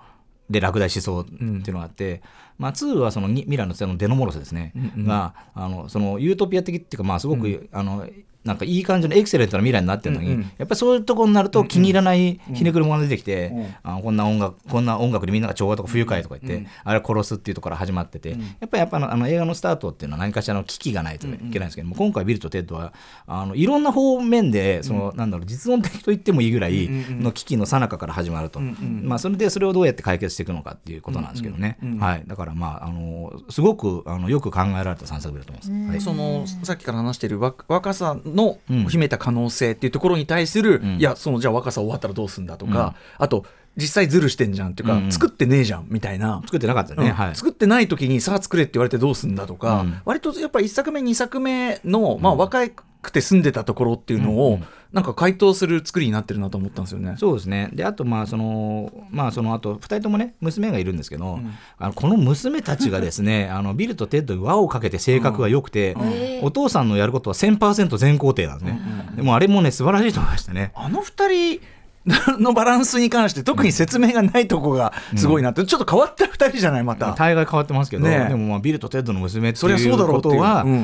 で落第しそうっていうのがあって、まあ、2はそのにミラノそのデノモロスですね、があのそのユートピア的っていうか、まあ、すごく、あのなんかいい感じのエクセレントな未来になってるのに、うんうん。やっぱりそういうところになると気に入らないひねくれものが出てきて、うん。あのこんな音楽こんな音楽でみんなが調和とか不愉快とか言って、あれ殺すっていうところから始まってて、やっぱりやっぱあのあの映画のスタートっていうのは何かしらの危機がないといけないんですけども、今回ビルとテッドはあのいろんな方面でその、なんだろう実存的と言ってもいいぐらいの危機の最中から始まると、まあ、それでそれをどうやって解決していくのかっていうことなんですけどね、はい、だからまああのすごくあのよく考えられた3作目だと思います。はい。そのさっきから話している若若さのうん。秘めた可能性っていうところに対する、ん。いやそのじゃあ若さ終わったらどうすんだとか、あと実際ズルしてんじゃんっていうか、うん。うん作ってねえじゃんみたいな。作ってなかったね、うん。はい。作ってない時にさあ作れって言われてどうすんだとか、うん。割とやっぱ1作目2作目の、まあ、若くて済んでたところっていうのを、なんか回答する作りになってるなと思ったんですよね。そうですね。で、あと、まあ、その、まあ、その後、二人ともね、娘がいるんですけど、あのこの娘たちがですね、あの、ビルとテッドに輪をかけて性格が良くて、お父さんのやることは1000%全肯定なんですね。でも、あれもね、素晴らしいと思いましたね。あの二人 のバランスに関して特に説明がないとこがすごいなって、ちょっと変わった2人じゃないまた。大概変わってますけど、ねえ。でもまあビルとテッドの娘っていそうだろうっていうこと。は、うん。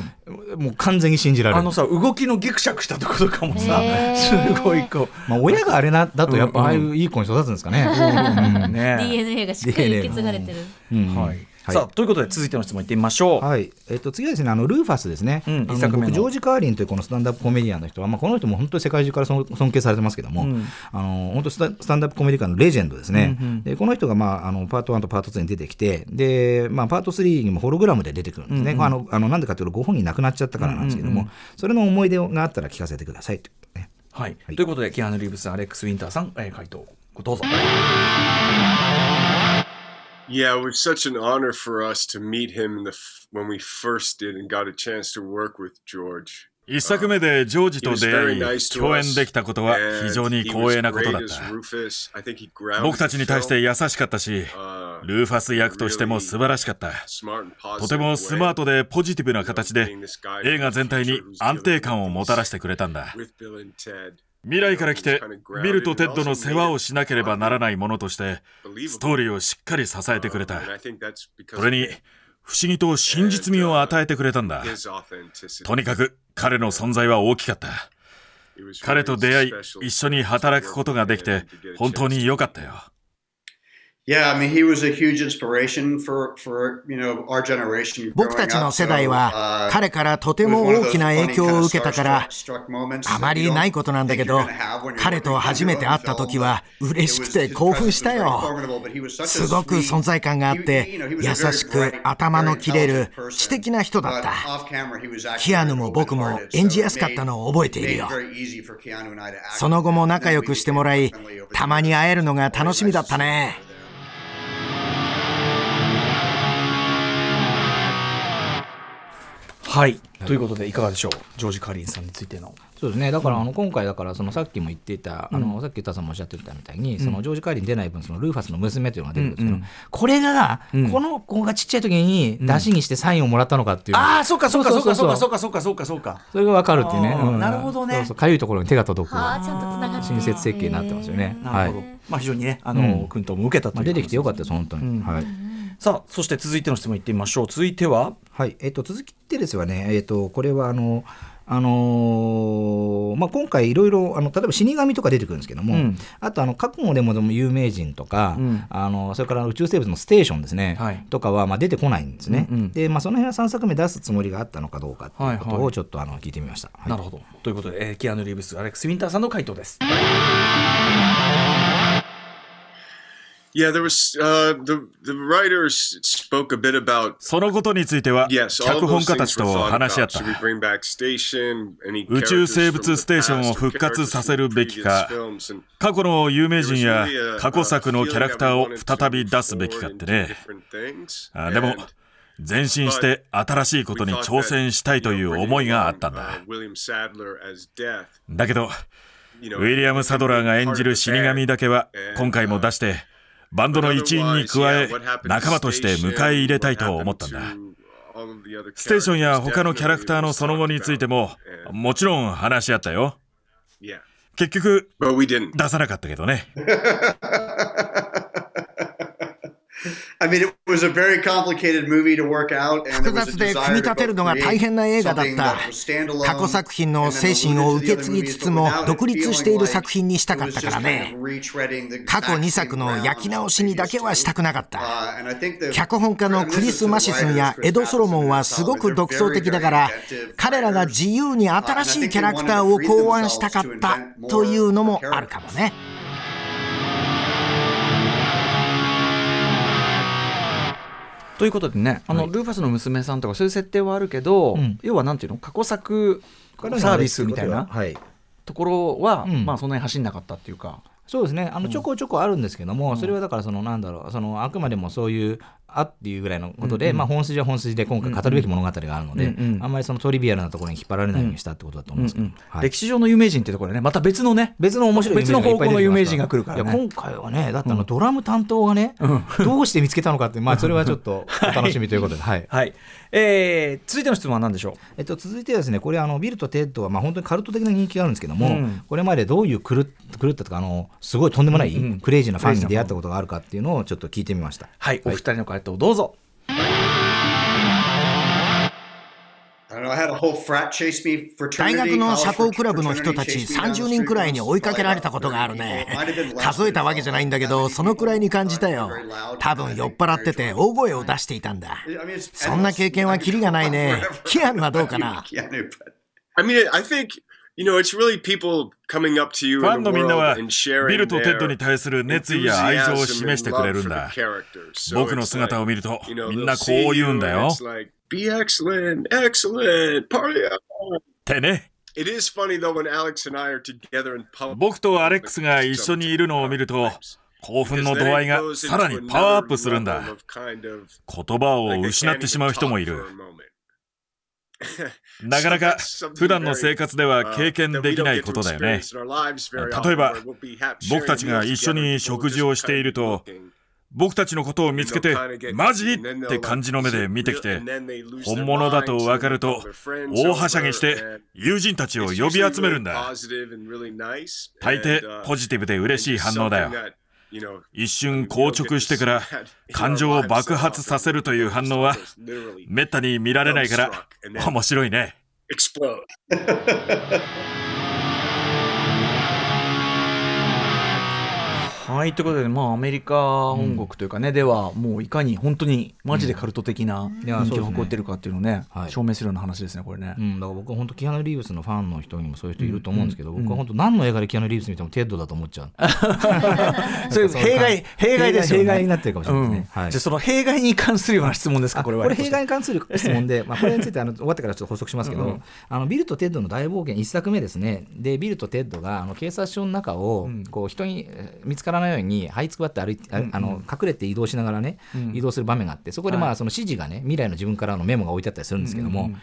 もう完全に信じられる。あのさ動きのギクシャクしたとことかもさすごいこまあ、親があれなだとやっぱうんああいういい子に育つんですかね。う、うん。ね DNA がしっかり受け継がれてる。うん。はいはい。さあということで続いての質問いってみましょう。はい。えっと次はですねあのルーファスですね、うん作目ジョージ・カーリンというこのスタンダップコメディアンの人は、まあ、この人も本当に世界中から尊尊敬されてますけども、うん。あの本当スタスタンダップコメディ界のレジェンドですね、うんうん。でこの人が、まあ、あのパート1とパート2に出てきてで、まあ、パート3にもホログラムで出てくるんですね、うんうん。あのあのなんでかというとご本人亡くなっちゃったからなんですけども、うんうんうん。それの思い出があったら聞かせてくださいとね。はい。はい。ということでキアヌ・リーブスアレックス・ウィンターさん、えー、回答どうぞ。Yeah, it was such an honor for us to meet him in the f- when we first 一作目でジョージと出会い共演できたことは非常に光栄なことだった。僕たちに対して優しかったしルーファス役としても素晴らしかった。とてもスマートでポジティブな形で映画全体に安定感をもたらしてくれたんだ。未来から来てビルとテッドの世話をしなければならないものとしてストーリーをしっかり支えてくれた。それに不思議と真実味を与えてくれたんだ.とにかく彼の存在は大きかった。彼と出会い一緒に働くことができて本当に良かったよ Yeah, I mean, he was a huge inspiration for, for you know, our generation. 僕たちの世代は彼からとても大きな影響を受けたからあまりないことなんだけど彼と初めて会った時は嬉しくて興奮したよ。すごく存在感があって優しく頭の切れる知的な人だった。キアヌも僕も演じやすかったのを覚えているよ。その後も仲良くしてもらいたまに会えるのが楽しみだったねはい、ということでいかがでしょう？ジョージ・カーリンさんについての。そうですね。だからあの今回だからそのさっきも言っていた、あのさっき歌さんもおっしゃってたみたいに、そのジョージ・カーリン出ない分そのルーファスの娘というのが出てくるんですけど、うんうん。これが、ん。この子がちっちゃい時に出しにしてサインをもらったのかっていう。ああそうかそうかそうかそうかそう。うかそうかそうかそうか。それが分かるっていうね、なるほどね。そうそうかゆいところに手が届く。はあ、ちゃんとつながって。親切設計になってますよね。なるほど。はい。まあ非常にねあの、うん。訓導も受けたとまあ、いう出てきてよかったです本当に、うん。はいさあそして続いての質問いってみましょう。続いては？はい。えっと続きてですはね、えっとこれはあのあのーまあ、今回いろいろあの例えば死神とか出てくるんですけども、うん。あとあの過去でもでも有名人とか、うん。あのそれから宇宙生物のステーションですね、はい。とかはまあ出てこないんですね、うんうん。で、まあ、その辺は3作目出すつもりがあったのかどうかっていうことはいはい。をちょっとあの聞いてみました、はい。なるほど。ということで、えーキアヌ・リーブスアレックス・ウィンターさんの回答です。そのことについては、脚本家たちと話し合った。宇宙生物ステーションを復活させるべきか、過去の有名人や過去作のキャラクターを再び出すべきかってね。あでも、前進して新しいことに挑戦したいという思いがあったんだ。だけど、ウィリアム・サドラーが演じる死神だけは、今回も出して、バンドの一員に加え仲間として迎え入れたいと思ったんだステーションや他のキャラクターのその後についてももちろん話し合ったよ結局.出さなかったけどね I mean, it was a very complicated movie to work out, and 複雑で組み立てるのが大変な映画だった。過去作品の精神を受け継ぎつつも独立している作品にしたかったからね。過去2作の焼き直しにだけはしたくなかった。脚本家のクリス・マシスンやエド・ソロモンはすごく独創的だから彼らが自由に新しいキャラクターを考案したかったというのもあるかもね。ということでねあの、ルーファスの娘さんとかそういう設定はあるけど、ん。要はなんていうの？過去作サービスみたいなはい。ところは、うん。まあそんなに走んなかったっていうか。そうですね。あのちょこちょこあるんですけども、それはだからそのなんだろうそのあくまでもそういうあっていうぐらいのことで、まあ、本筋は本筋で今回語るべき物語があるので、うんうん。あんまりそのトリビアルなところに引っ張られないようにしたってことだと思うんですけど、はい。歴史上の有名人ってところでねまた別のね別の面白い別の方向の有名人が来るから。ねいや今回はねだってあのドラム担当がね、どうして見つけたのかってまあそれはちょっとお楽しみということで、はい。はい、えー続いての質問は何でしょう？えっと、続いてはですねこれあのビルとテッドはまあ本当にカルト的な人気があるんですけども、うん。これまでどういう狂っ狂ったとかあのすごいとんでもない、うんうんクレイジーなファンに出会ったことがあるかっていうのをちょっと聞いてみました。はい、お二人の回答どうぞ大学の社交クラブの人たち30人くらいに追いかけられたことがあるね。数えたわけじゃないんだけど、そのくらいに感じたよ。多分酔っ払ってて大声を出していたんだ。そんな経験はキリがないね。キアヌはどうかなファンのみんなはビルとテッドに対する熱意や愛情を示してくれるんだ。僕の姿を見るとみんなこう言うんだよ。Be excellent, excellent, party on. ってね It is funny though when Alex and I are together in public. 僕とアレックスが一緒にいるのを見ると興奮の度合いがさらにパワーアップするんだ言葉を失ってしまう人もいるなかなか普段の生活では経験できないことだよね例えば僕たちが一緒に食事をしていると僕たちのことを見つけてマジって感じの目で見てきて本物だと分かると大はしゃぎして友人たちを呼び集めるんだ大抵ポジティブで嬉しい反応だよ。一瞬硬直してから感情を爆発させるという反応はめったに見られないから面白いね。はいということで、まあ、アメリカ本国というかね、ではもういかに本当にマジでカルト的なや人気を誇ってるかっていうのをね、はい。証明するような話ですねこれね。うん、だから僕は本当キアヌ・リーブスのファンの人にもそういう人いると思うんですけど、僕は本当何の映画でキアヌ・リーブス見てもテッドだと思っちゃう。それ弊害弊害ですよね。弊害になってるかもしれないですね。はい。うんじゃあその弊害に関するような質問ですかあこれは。これ弊害に関する質問で、まあ、これについてあの終わってからちょっと補足しますけど、うん。うんあのビルとテッドの大冒険1作目ですね。でビルとテッドがあの警察署の中を、うん。こう人にえー見つからないように這いつくばって歩いて、あうんうんあの隠れて移動しながらね、うん移動する場面があってそこでまあ、その指示がね未来の自分からのメモが置いてあったりするんですけども、うんうんうん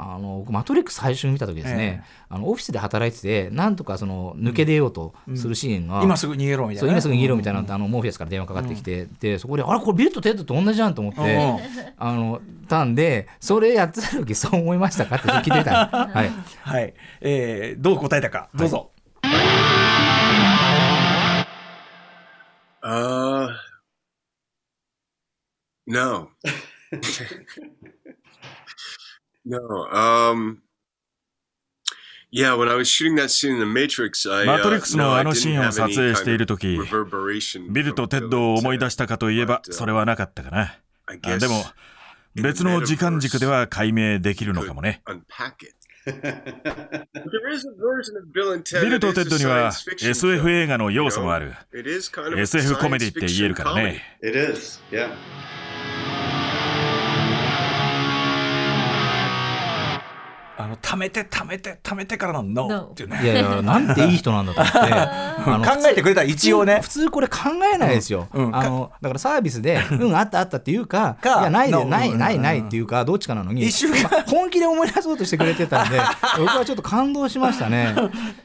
あの僕マトリックス最初に見た時ですね、あのオフィスで働いててなんとかその抜け出ようとするシーンが、今すぐ逃げろみたいなね。今すぐ逃げろみたいな、あのモーフィアスから電話かかってきて、でそこであれこれビルとテッドと同じじゃんと思って、うんあのたんでそれやってた時そう思いましたかって聞いてた、はい、はい、えーどう答えたかどうぞ。Uh, マトリックスのあのシーンを撮影しているとき、ビルとテッドを思い出したかといえば、それはなかったかな。でも、別の時間軸では解明できるのかもね。ビルとテッドには SF 映画の要素もある。SF コメディって言えるからね。あの貯めて貯めて貯めてからの NO っていうね。いやいやなんていい人なんだと思って。あの考えてくれたら一応ね。普。通これ考えないですよ、うん。うん。あのだからサービスで「うん。あったあった」っていうか「かいやないでないうん。ないない」っていうかどっちかなのに。一週間まあ本気で思い出そうとしてくれてたんで 僕はちょっと感動しましたね。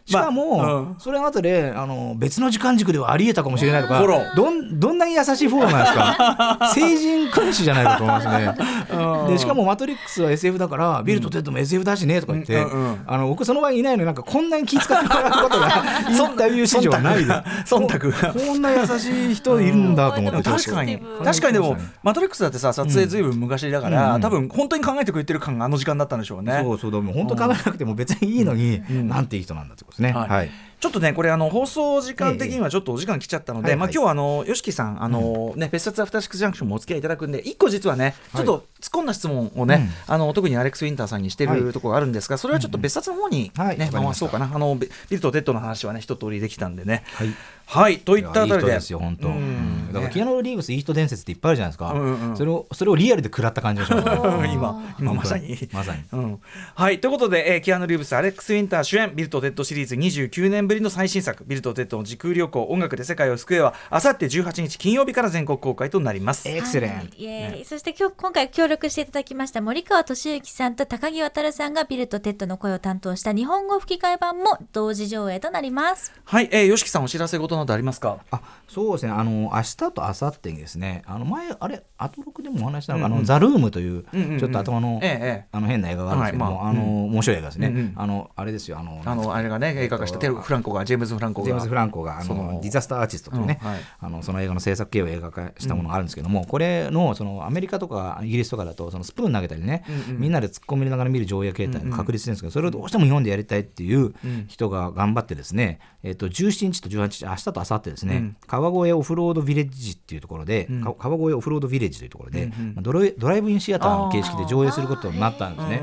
しかも、まあうん。それ後であの別の時間軸ではありえたかもしれないとかどんどんなに優しいフォローなんですか？聖人君子じゃないかと思いますね。でしかも「マトリックス」は SF だからビルとテッドも SF だしねとか言って、うんうんうんあの僕その場にいないのになんかこんなに気遣ってもらうことが インタビュー史上ないで。す忖度が。こんな優しい人いるんだと思って、確かに確かに。でも感動しましたね「マトリックス」だってさ撮影ずいぶん昔だから、うんうん多分本当に考えてくれてる感があの時間だったんでしょうね。そうそう。でも本当考えなくても別にいいのに、ん。なんていい人なんだってことですね。はい。はい。ちょっとねこれあの放送時間的にはちょっとお時間来ちゃったので、はいはい。まあ今日はあの YOSHIKI さんあの、ね別冊アフターシックスジャンクションもお付き合いいただくんで一個実はねちょっと突っ込んだ質問をね、あの特にアレックス・ウィンターさんにしてるところがあるんですがそれはちょっと別冊の方にはい。ね、回そうかな。あのビビルとテッドの話はね一通りできたんでね。はい。はいといったあたりでいい人ですよ本当。ううんんだからキアヌ・リーブスいい人伝説っていっぱいあるじゃないですか。うんうんうんそれをそれをリアルで食らった感じがします、ね。今今まさにまさに。うん、はいということで、えーキアヌ・リーブスアレックス・ウィンター主演ビルとテッドシリーズ29年ぶりの最新作「ビルとテッドの時空旅行音楽で世界を救え」はあさって18日金曜日から全国公開となります。エクセレント。はいイエーイそして今日今回協力していただきました森川俊之さんと高木渉さんがビルルとテッドの声を担当した日本語吹き替え版も同時上映となりますはい、えー、よしきさんお知らせ事などありますか？あそうですね。あの明日と明後日にですねあの前あれアトロクでもお話したのか、うんうん、あのザ・ルームという、うんうんうん、ちょっと頭の,、ええ、あの変な映画があるんですけども、はいまあ、あの、面白い映画ですね、うんうん、あのあれですよあのあのあれがね映画化したテルフランコがジェームズ・フランコが。ジェームズ・フランコがあのディザスターアーティストというね、うんはい、あのその映画の制作経緯を映画化したものがあるんですけども、うん、これのそのアメリカとかイギリスとかだとそのスプーン投げたりね、うんうん、みんなで突っ込みながら見る上映形態が確立してるん。ですけど、それをどうしても日本でやりたいっていう人が頑張ってですね、えっと17日と18日明日と明後日ですね、川越オフロードビレッジっていうところで、川越オフロードビレッジというところで、ドライブインシアターの形式で上映することになったんですね。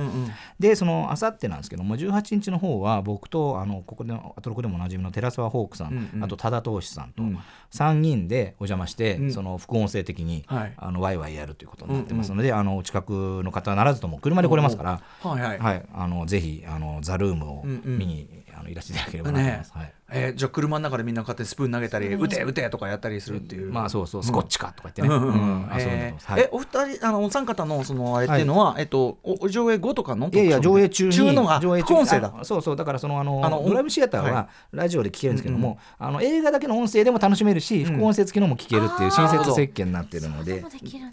でそのあさってなんですけども18日の方は僕とあのここでアトロクでもおなじみの寺澤ホークさん、うんうん、あと多田投資さんと3人でお邪魔して、うん、その副音声的に、はい、あのワイワイやるということになってますので、うんうん、あのお近くの方はならずとも車で来れますから、はいはい。はい、あのぜひあのザルームを見に、うん。うん、あのいらしていただければと思います。ね。はいえー、じゃあ車の中でみんな勝手にスプーン投げたり、打て打てとかやったりするっていう、まあそうそうスコッチかとか言ってね、うんえお二人あのお三方のそのあれっていうのは、えっとお上映後とかの？いやいや上映中に中の上映中音声だ。そうそう。だからそのあのあのドライブシアターはラジオで聞けるんですけども、あの映画だけの音声でも楽しめるし、副音声付きのも聞けるっていう親切設計になってるので、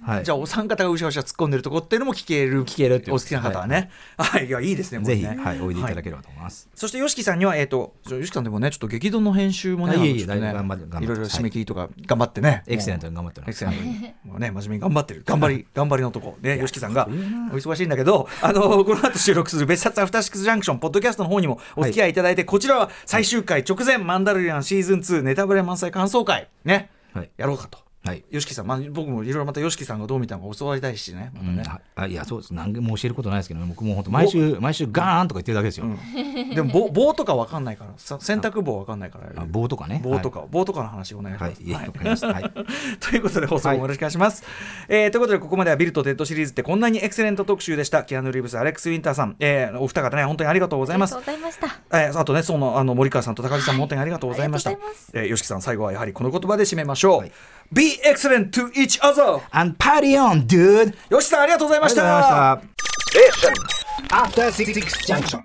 はい、じゃあお三方がうしゃうしゃ突っ込んでるとこっていうのも聞ける聞けるってお好きな方はね、はい、い。やいいですねぜひはい。おいでいただければと思います。そしてよしきさんにはえっとよしきさんでもねちょっと激動の編集集もね、いろいろ締め切りとか頑張ってね、エクセレントに頑張ってエクセレントに、もうね、真面目に頑張ってる、頑張り、頑張りのとこ、ね、吉木さんがお忙しいんだけど、あのこの後収録する別冊アフターシックスジャンクション、ポッドキャストの方にもお付き合いいただいて、こちらは最終回直前、マンダルリアンシーズン2ネタバレ満載感想会、ね、やろうかと。はい、吉木さん、まあ、僕もいろいろまた吉木さんがどう見たのか教わりたいしね、まねうん、あいや、そうです、何も教えることないですけど、ね、僕も本当、毎週、毎週ガーンとか言ってるだけですよ。うん、でも棒、棒とか分かんないから、洗濯棒分かんないから、棒とかね。棒とか、はい、棒とかの話お願いします。はい、はい、ということで、放送もよろしくお願いします。はい、えー、ということで、ここまではビルとテッドシリーズってこんなにエクセレント特集でした。キアヌ・リーブス、アレックス・ウィンターさん、えー、お二方ね、本当にありがとうございます。ありがとうございました。えー、あとね、そのあの森川さんと高木さんも本当にありがとうございました。はい、えー、ヨシキさん、最後はやはりこの言葉で締めましょう。はい Be excellent to each other and party on, dude! ヨシキさんありがとうございました。ありがとうございました。After Six Junction.